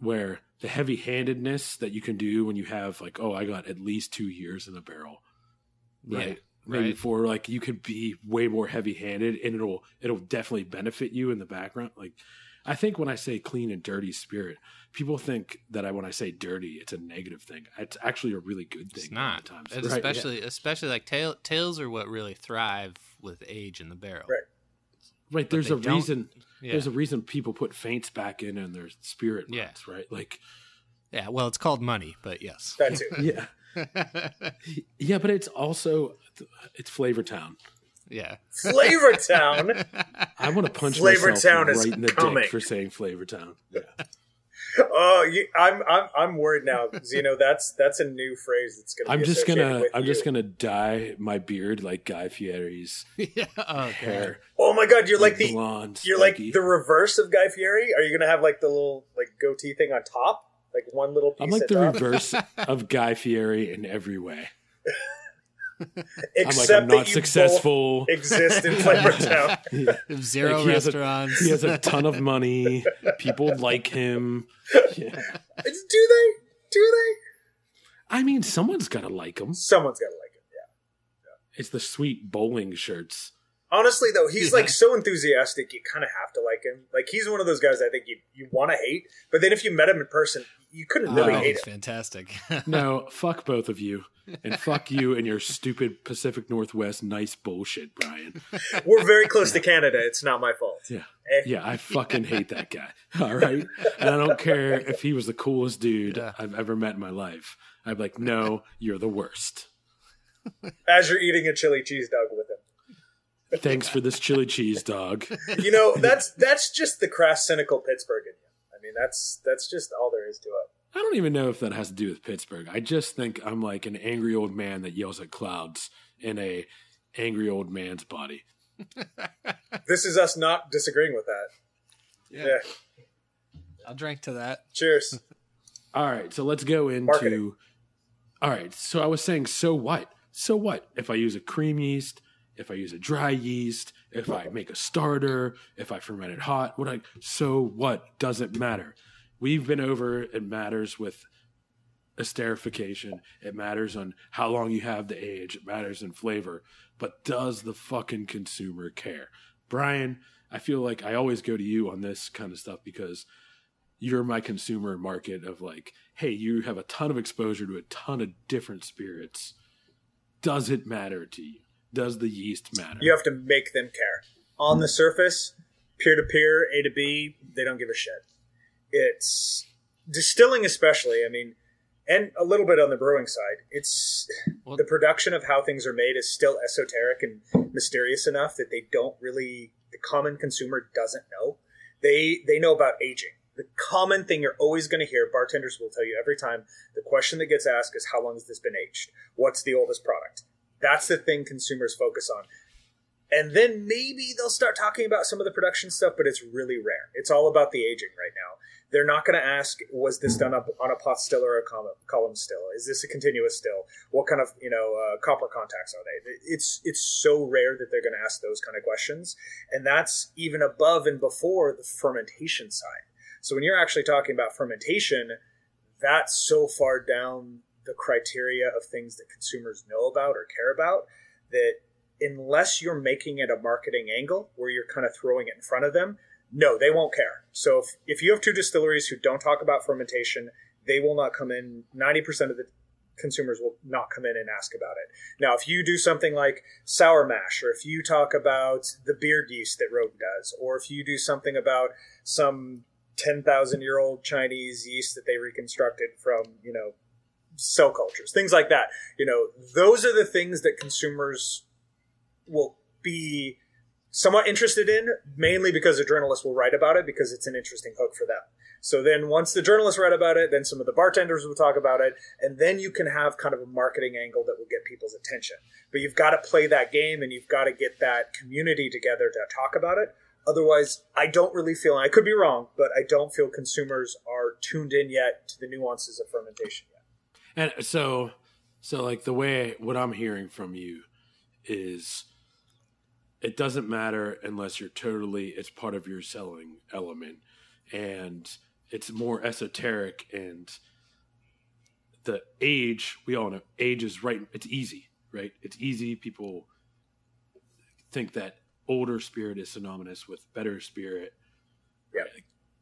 where the heavy-handedness that you can do when you have like, oh, I got at least two years in a barrel, right? Yeah, Maybe right. for like you could be way more heavy-handed, and it'll it'll definitely benefit you in the background. Like, I think when I say clean and dirty spirit, people think that I when I say dirty, it's a negative thing. It's actually a really good thing. It's not. of times, And Right, yeah. especially especially like tail, tails are what really thrive with age in the barrel. Right. right. There's a reason. Yeah. There's a reason people put feints back in in their spirit Yeah. months, right? Like, yeah, well, it's called money, but yes. That too. yeah, yeah, but it's also it's Flavor Town. Yeah. Flavor Town. I want to punch Flavor myself Town is right in the coming. dick for saying Flavor Town. Yeah. Oh, you, I'm I'm I'm worried now, Zeno. That's that's a new phrase that's going to. I'm just gonna I'm you. just gonna dye my beard like Guy Fieri's yeah. Oh, hair. Oh my God, you're like the blonde. you're like the reverse of Guy Fieri. Are you going to have like the little like goatee thing on top, like one little piece? I'm like the top? reverse of Guy Fieri in every way. Except I'm like I'm not successful. both exist in Flavor Town. Yeah. Zero Like, he has a- restaurants. He has a ton of money. People like him. Yeah. Do they? Do they? I mean, someone's got to like him. Someone's got to like it. Yeah. It's the sweet bowling shirts. Honestly, though, he's Yeah. like so enthusiastic. You kind of have to like him. Like he's one of those guys I think you you want to hate, but then if you met him in person, you couldn't really oh, hate he's him. fantastic. No, fuck both of you. And fuck you and your stupid Pacific Northwest nice bullshit, Brian. We're very close to Canada. It's not my fault. Yeah. Eh, Yeah, I fucking hate that guy. All right. And I don't care if he was the coolest dude Yeah. I've ever met in my life. I'd be like, no, you're the worst. As you're eating a chili cheese dog with him. Thanks for this chili cheese dog. You know, that's that's just the crass, cynical Pittsburgh in you. I mean, that's that's just all there is to it. I don't even know if that has to do with Pittsburgh. I just think I'm like an angry old man that yells at clouds in a angry old man's body. This is us not disagreeing with that. Yeah. I'll drink to that. Cheers. All right, so let's go into. Marketing. All right, so I was saying, so what? So what? If I use a cream yeast, if I use a dry yeast, if I make a starter, if I ferment it hot, what I so what? Doesn't matter. We've been over it matters with esterification. It matters on how long you have the age. It matters in flavor. But does the fucking consumer care? Brian, I feel like I always go to you on this kind of stuff because you're my consumer market of like, hey, you have a ton of exposure to a ton of different spirits. Does it matter to you? Does the yeast matter? You have to make them care. On the surface, peer to peer, A to B, they don't give a shit. It's distilling, especially. I mean, and a little bit on the brewing side. It's Well- the production of how things are made is still esoteric and mysterious enough that they don't really. The common consumer doesn't know. They they know about aging. The common thing you're always going to hear, bartenders will tell you every time. The question that gets asked is, "How long has this been aged? What's the oldest product?" That's the thing consumers focus on. and then maybe they'll start talking about some of the production stuff, but it's really rare. It's all about the aging right now. They're not going to ask, was this done up on a pot still or a column, still? Is this a continuous still? What kind of you know uh, copper contacts are they? It's it's so rare that they're going to ask those kind of questions, and that's even above and before the fermentation side. So when you're actually talking about fermentation, that's so far down the criteria of things that consumers know about or care about that unless you're making it a marketing angle where you're kind of throwing it in front of them, no, they won't care. So if, if you have two distilleries who don't talk about fermentation, they will not come in. 90% of the consumers will not come in and ask about it. Now, if you do something like sour mash, or if you talk about the beard yeast that Rogue does, or if you do something about some 10,000 year old Chinese yeast that they reconstructed from, you know, cell cultures, things like that, you know, those are the things that consumers will be somewhat interested in, mainly because the journalists will write about it because it's an interesting hook for them. So then once the journalists write about it, then some of the bartenders will talk about it, and then you can have kind of a marketing angle that will get people's attention. But you've got to play that game and you've got to get that community together to talk about it. Otherwise, I don't really feel, I could be wrong, but I don't feel consumers are tuned in yet to the nuances of fermentation. And so, so like the way what I'm hearing from you is it doesn't matter unless you're totally it's part of your selling element. And it's more esoteric and the age we all know age is right it's easy right? It's easy. People think that older spirit is synonymous with better spirit?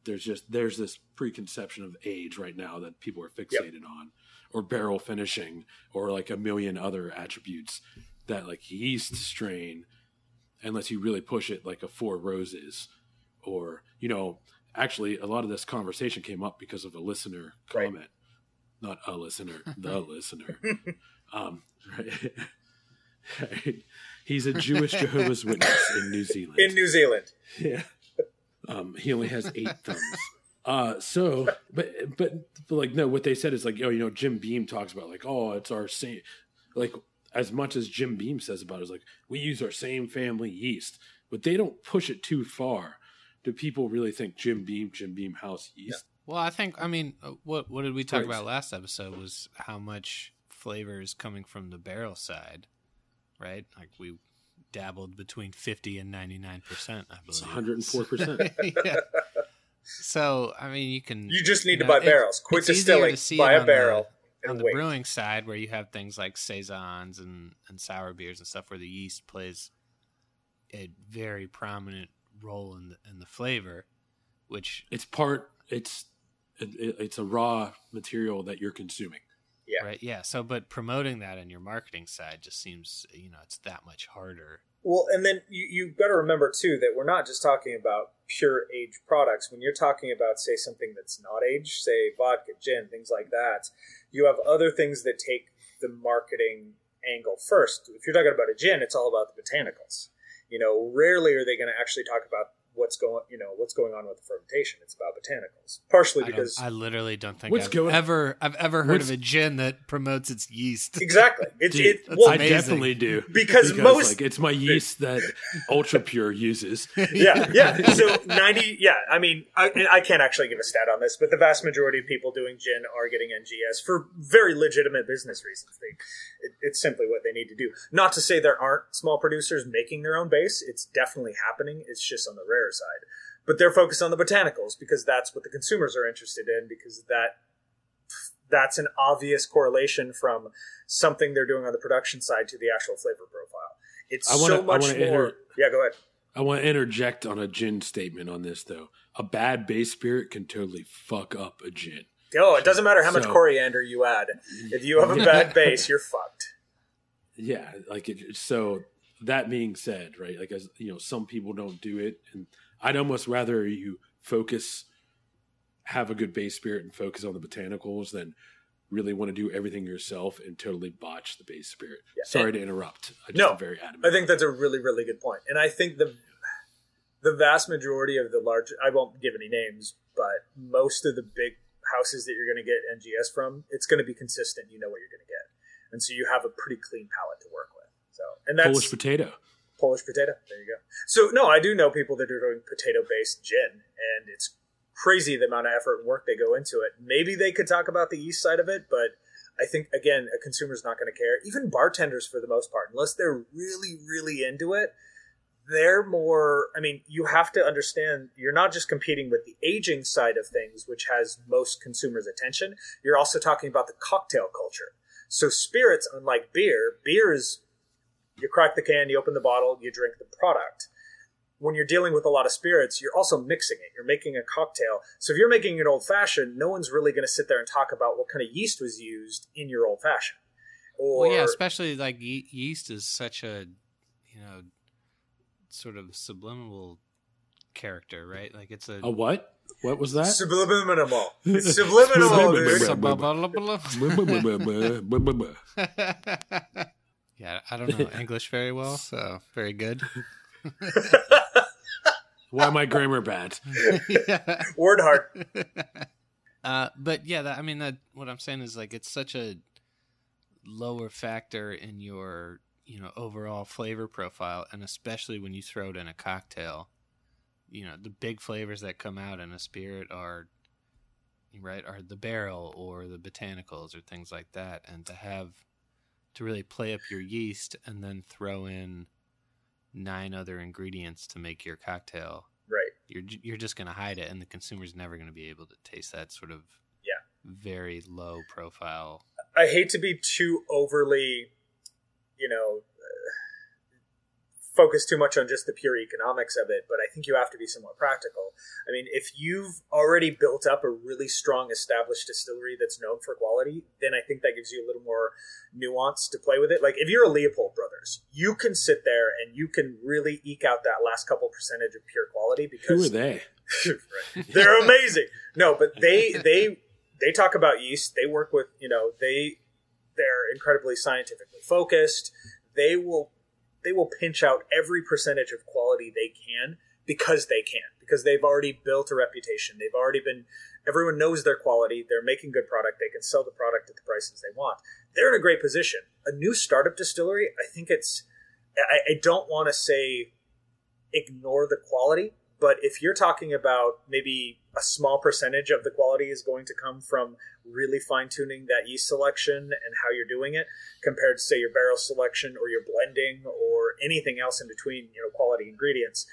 There's just there's this preconception of age right now that people are fixated yep. on or barrel finishing or like a million other attributes that like yeast strain unless you really push it like a four roses or you know actually a lot of this conversation came up because of a listener comment right. not a listener the listener um, right? he's a jewish jehovah's witness in new zealand in new zealand yeah um, he only has eight thumbs uh, so but, but but like no what they said is like oh you know jim beam talks about like oh it's our same like as much as Jim Beam says about it, is like we use our same family yeast, but they don't push it too far. Do people really think Jim Beam, Jim Beam House yeast? Well, I think I mean, uh, what what did we talk right. about last episode was how much flavor is coming from the barrel side, right? Like we dabbled between fifty and ninety nine percent. I believe it's one hundred and four percent. So I mean, you can. You just need you know, to buy barrels. Quit distilling. Buy a barrel on the wait. brewing side where you have things like saisons and, and sour beers and stuff where the yeast plays a very prominent role in the, in the flavor which it's part it's it, it's a raw material that you're consuming yeah right yeah so but promoting that in your marketing side just seems you know it's that much harder well and then you, you've got to remember too that we're not just talking about pure aged products when you're talking about say something that's not aged say vodka gin things like that you have other things that take the marketing angle first. If you're talking about a gin, it's all about the botanicals. You know, rarely are they going to actually talk about what's going you know what's going on with the fermentation. It's about botanicals, partially because I, I literally don't think I've going, ever I've ever heard of a gin that promotes its yeast. Exactly, it's Dude, it, well, I definitely do because, because most like, it's my yeast that Ultra Pure uses. yeah, yeah. So ninety, yeah. I mean, I, I can't actually give a stat on this, but the vast majority of people doing gin are getting NGS for very legitimate business reasons. They, it, it's simply what they need to do. Not to say there aren't small producers making their own base. It's definitely happening. It's just on the rare side. But they're focused on the botanicals because that's what the consumers are interested in because that that's an obvious correlation from something they're doing on the production side to the actual flavor profile. It's wanna, so much more. Inter- yeah, go ahead. I want to interject on a gin statement on this though. A bad base spirit can totally fuck up a gin. Oh, it doesn't matter how so, much coriander you add. If you have a bad base, you're fucked. Yeah, like it. So that being said, right? Like as you know, some people don't do it, and I'd almost rather you focus, have a good base spirit, and focus on the botanicals than really want to do everything yourself and totally botch the base spirit. Yeah. Sorry and, to interrupt. I just no, very adamant. I think that's a really, really good point, and I think the the vast majority of the large I won't give any names, but most of the big houses that you're going to get NGS from, it's going to be consistent. You know what you're going to get, and so you have a pretty clean palette to work with. So, and that's Polish potato. Polish potato. There you go. So no, I do know people that are doing potato based gin, and it's crazy the amount of effort and work they go into it. Maybe they could talk about the yeast side of it, but I think again, a consumer's not going to care. Even bartenders, for the most part, unless they're really, really into it, they're more. I mean, you have to understand you're not just competing with the aging side of things, which has most consumers' attention. You're also talking about the cocktail culture. So spirits, unlike beer, beer is you crack the can, you open the bottle, you drink the product. When you're dealing with a lot of spirits, you're also mixing it. You're making a cocktail. So if you're making an old fashioned, no one's really going to sit there and talk about what kind of yeast was used in your old fashioned. Or well, yeah, especially like ye- yeast is such a you know sort of subliminal character, right? Like it's a a what? What was that? Subliminal. It's subliminal, dude. yeah, I don't know English very well, so very good. Why my grammar bad? yeah. Word hard. Uh, but yeah, that, I mean, that what I'm saying is like it's such a lower factor in your you know overall flavor profile, and especially when you throw it in a cocktail you know the big flavors that come out in a spirit are right are the barrel or the botanicals or things like that and to have to really play up your yeast and then throw in nine other ingredients to make your cocktail. Right. You're you're just going to hide it and the consumer's never going to be able to taste that sort of yeah. very low profile i hate to be too overly you know focus too much on just the pure economics of it, but I think you have to be somewhat practical. I mean, if you've already built up a really strong established distillery that's known for quality, then I think that gives you a little more nuance to play with it. Like if you're a Leopold Brothers, you can sit there and you can really eke out that last couple percentage of pure quality because who are they? They're amazing. No, but they they they talk about yeast. They work with you know they they're incredibly scientifically focused. They will they will pinch out every percentage of quality they can because they can because they've already built a reputation. They've already been everyone knows their quality. They're making good product. They can sell the product at the prices they want. They're in a great position. A new startup distillery i think it's i, I don't want to say ignore the quality but if you're talking about maybe a small percentage of the quality is going to come from really fine tuning that yeast selection and how you're doing it compared to say your barrel selection or your blending or anything else in between, you know, quality ingredients,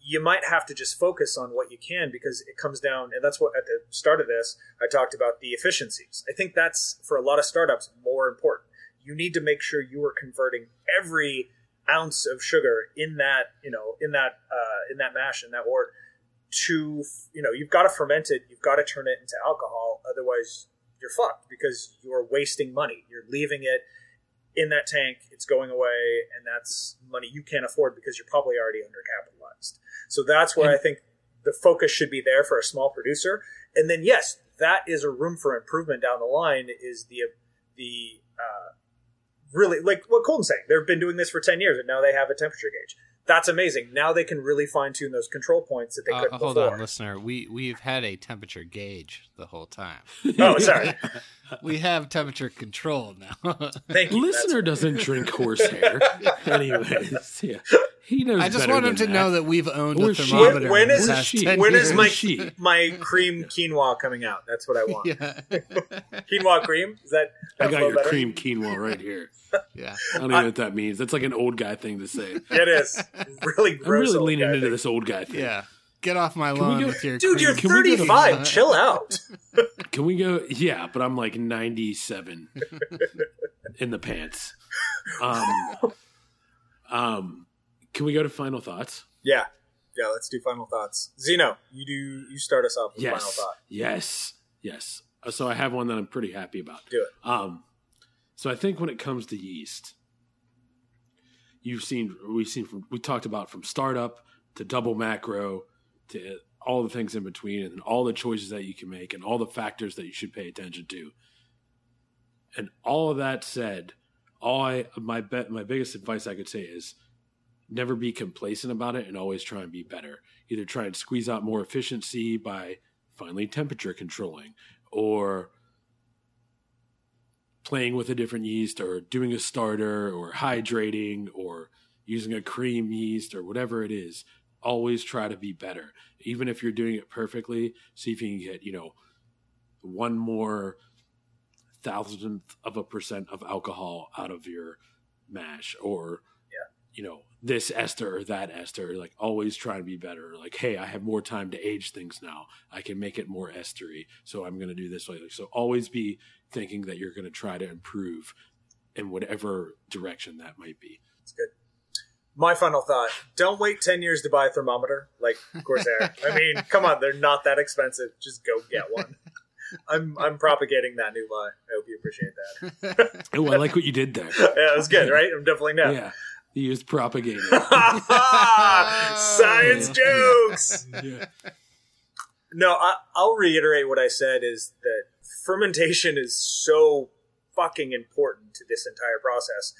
you might have to just focus on what you can because it comes down and that's what at the start of this I talked about the efficiencies. I think that's for a lot of startups more important. You need to make sure you are converting every ounce of sugar in that you know in that uh, in that mash in that wort to you know you've got to ferment it you've got to turn it into alcohol otherwise you're fucked because you're wasting money. You're leaving it in that tank it's going away and that's money you can't afford because you're probably already undercapitalized. So that's where and, i think the focus should be there for a small producer. And then yes that is a room for improvement down the line is the the uh, really like what Colton's saying. They've been doing this for ten years, and now they have a temperature gauge. That's amazing. Now they can really fine tune those control points that they uh, couldn't hold before. on, listener. We we've had a temperature gauge the whole time. oh, sorry. we have temperature control now. Thank you. Listener doesn't drink horsehair. Anyways, yeah. He knows. I just want him to that. know that we've owned Where's a thermometer. When, when is she? when is my she? my cream quinoa coming out? That's what I want. Yeah. quinoa cream is that? I got your better? cream quinoa right here. Yeah, I don't know what that means. That's like an old guy thing to say. It is really. I'm really leaning into thing. this old guy thing. Yeah. Get off my lawn with your dude. You're 35. Chill out. Can we go? Yeah, but I'm like 97 in the pants. Um, um, can we go to final thoughts? Yeah, yeah. Let's do final thoughts. Zeno, you do. You start us off with yes. final thought. Yes, yes. Uh, so I have one that I'm pretty happy about. Do it. Um, so I think when it comes to yeast, you've seen we've seen from we talked about from startup to double macro to all the things in between and all the choices that you can make and all the factors that you should pay attention to. And all of that said, all I my bet my biggest advice I could say is never be complacent about it and always try and be better. Either try and squeeze out more efficiency by finally temperature controlling or playing with a different yeast or doing a starter or hydrating or using a cream yeast or whatever it is, always try to be better. Even if you're doing it perfectly, see if you can get, you know, one more thousandth of a percent of alcohol out of your mash or you know this ester or that ester. Like always try to be better. Like hey i have more time to age things now. I can make it more estery so i'm going to do this way. So always be thinking that you're going to try to improve in whatever direction that might be. It's good. My final thought: Don't wait ten years to buy a thermometer like Corsair. I mean, come on, they're not that expensive. Just go get one. I'm I'm propagating that new lie. I hope you appreciate that. oh i like what you did there Yeah, it was good, right? I'm definitely now. yeah you used propagated Science jokes. yeah. No, I, I'll reiterate what I said is that fermentation is so fucking important to this entire process,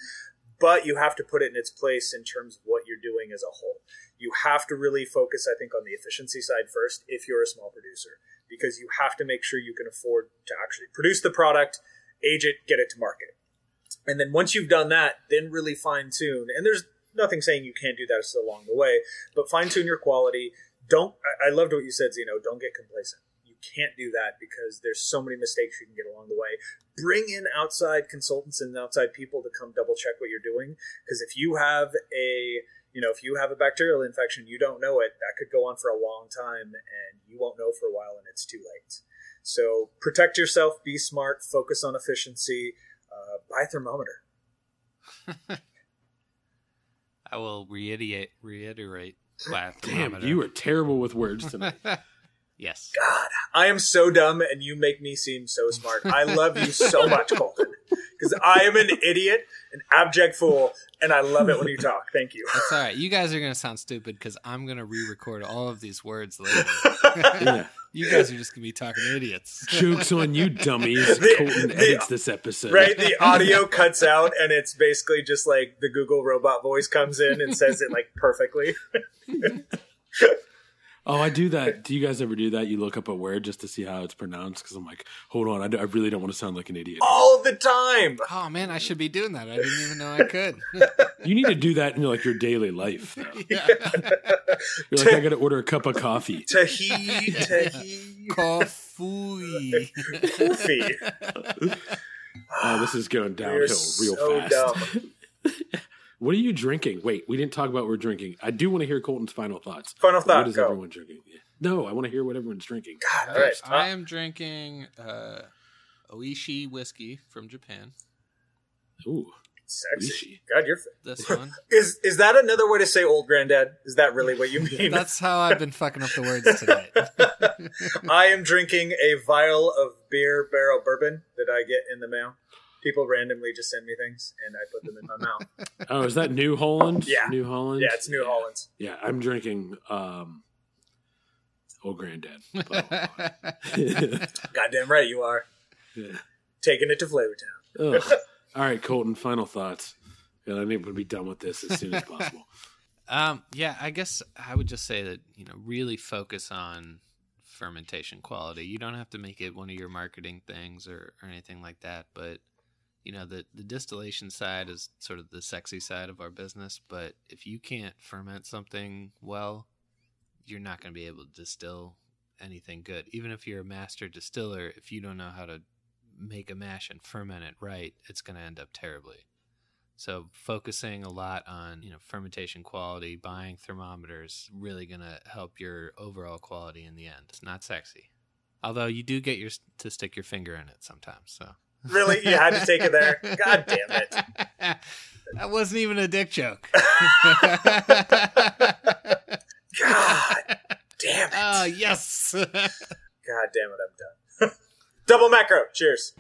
but you have to put it in its place in terms of what you're doing as a whole. You have to really focus, I think, on the efficiency side first if you're a small producer, because you have to make sure you can afford to actually produce the product, age it, get it to market. And then once you've done that, then really fine tune. And there's nothing saying you can't do that along the way, but fine tune your quality. Don't, I, loved what you said, Zeno. Don't get complacent. You can't do that because there's so many mistakes you can get along the way. Bring in outside consultants and outside people to come double check what you're doing. Because if you have a, you know, if you have a bacterial infection, you don't know it, that could go on for a long time and you won't know for a while and it's too late. So protect yourself, be smart, focus on efficiency, uh, buy a thermometer. I will reiterate reiterate damn thermometer. you were terrible with words tonight yes. God, I am so dumb and you make me seem so smart. I love you so much, Colton. Because I am an idiot, an abject fool, and I love it when you talk. Thank you. That's all right. You guys are gonna sound stupid because I'm gonna re-record all of these words later. yeah You guys are just gonna be talking idiots. jokes on you dummies The- colton the- edits this episode right? The audio cuts out and it's basically just like the Google robot voice comes in and says it like perfectly. Oh, I do that. Do you guys ever do that? You look up a word just to see how it's pronounced? Because I'm like, hold on, I, do- I really don't want to sound like an idiot. All the time. Oh man, I should be doing that. I didn't even know I could. You need to do that in like your daily life. Yeah. You're like, I got to order a cup of coffee. Tahi, tahi. Coffee. Poofy. Oh, this is going downhill We're real so fast. Dumb. What are you drinking? Wait, we didn't talk about what we're drinking. I do want to hear Colton's final thoughts. Final thought, What is go. everyone drinking? No, I want to hear what everyone's drinking. God, all right. I am drinking uh, Ohishi whiskey from Japan. Ooh, Sexy. Rishi. God, you're. This one. Is is that another way to say old granddad? Is that really what you mean? That's how I've been fucking up the words tonight. I am drinking a vial of beer barrel bourbon that I get in the mail. People randomly just send me things, and I put them in my mouth. Oh, is that New Holland? Yeah. New Holland. Yeah, it's New Holland. Yeah, I'm drinking um, Old Granddad. But- Goddamn right you are. Yeah. Taking it to Flavortown. Ugh. All right, Colton. Final thoughts. And I need to be done with this as soon as possible. Um, yeah, I guess I would just say that you know really focus on fermentation quality. You don't have to make it one of your marketing things or, or anything like that, but you know the the distillation side is sort of the sexy side of our business. But if you can't ferment something well, you're not going to be able to distill anything good. Even if you're a master distiller, if you don't know how to make a mash and ferment it right, it's going to end up terribly. So focusing a lot on you know fermentation quality, buying thermometers, really gonna help your overall quality in the end. It's not sexy, although you do get your to stick your finger in it sometimes. So Really? You had to take it there? God damn it. that wasn't even a dick joke. God damn it. oh yes. God damn it, I'm done. Double macro. Cheers.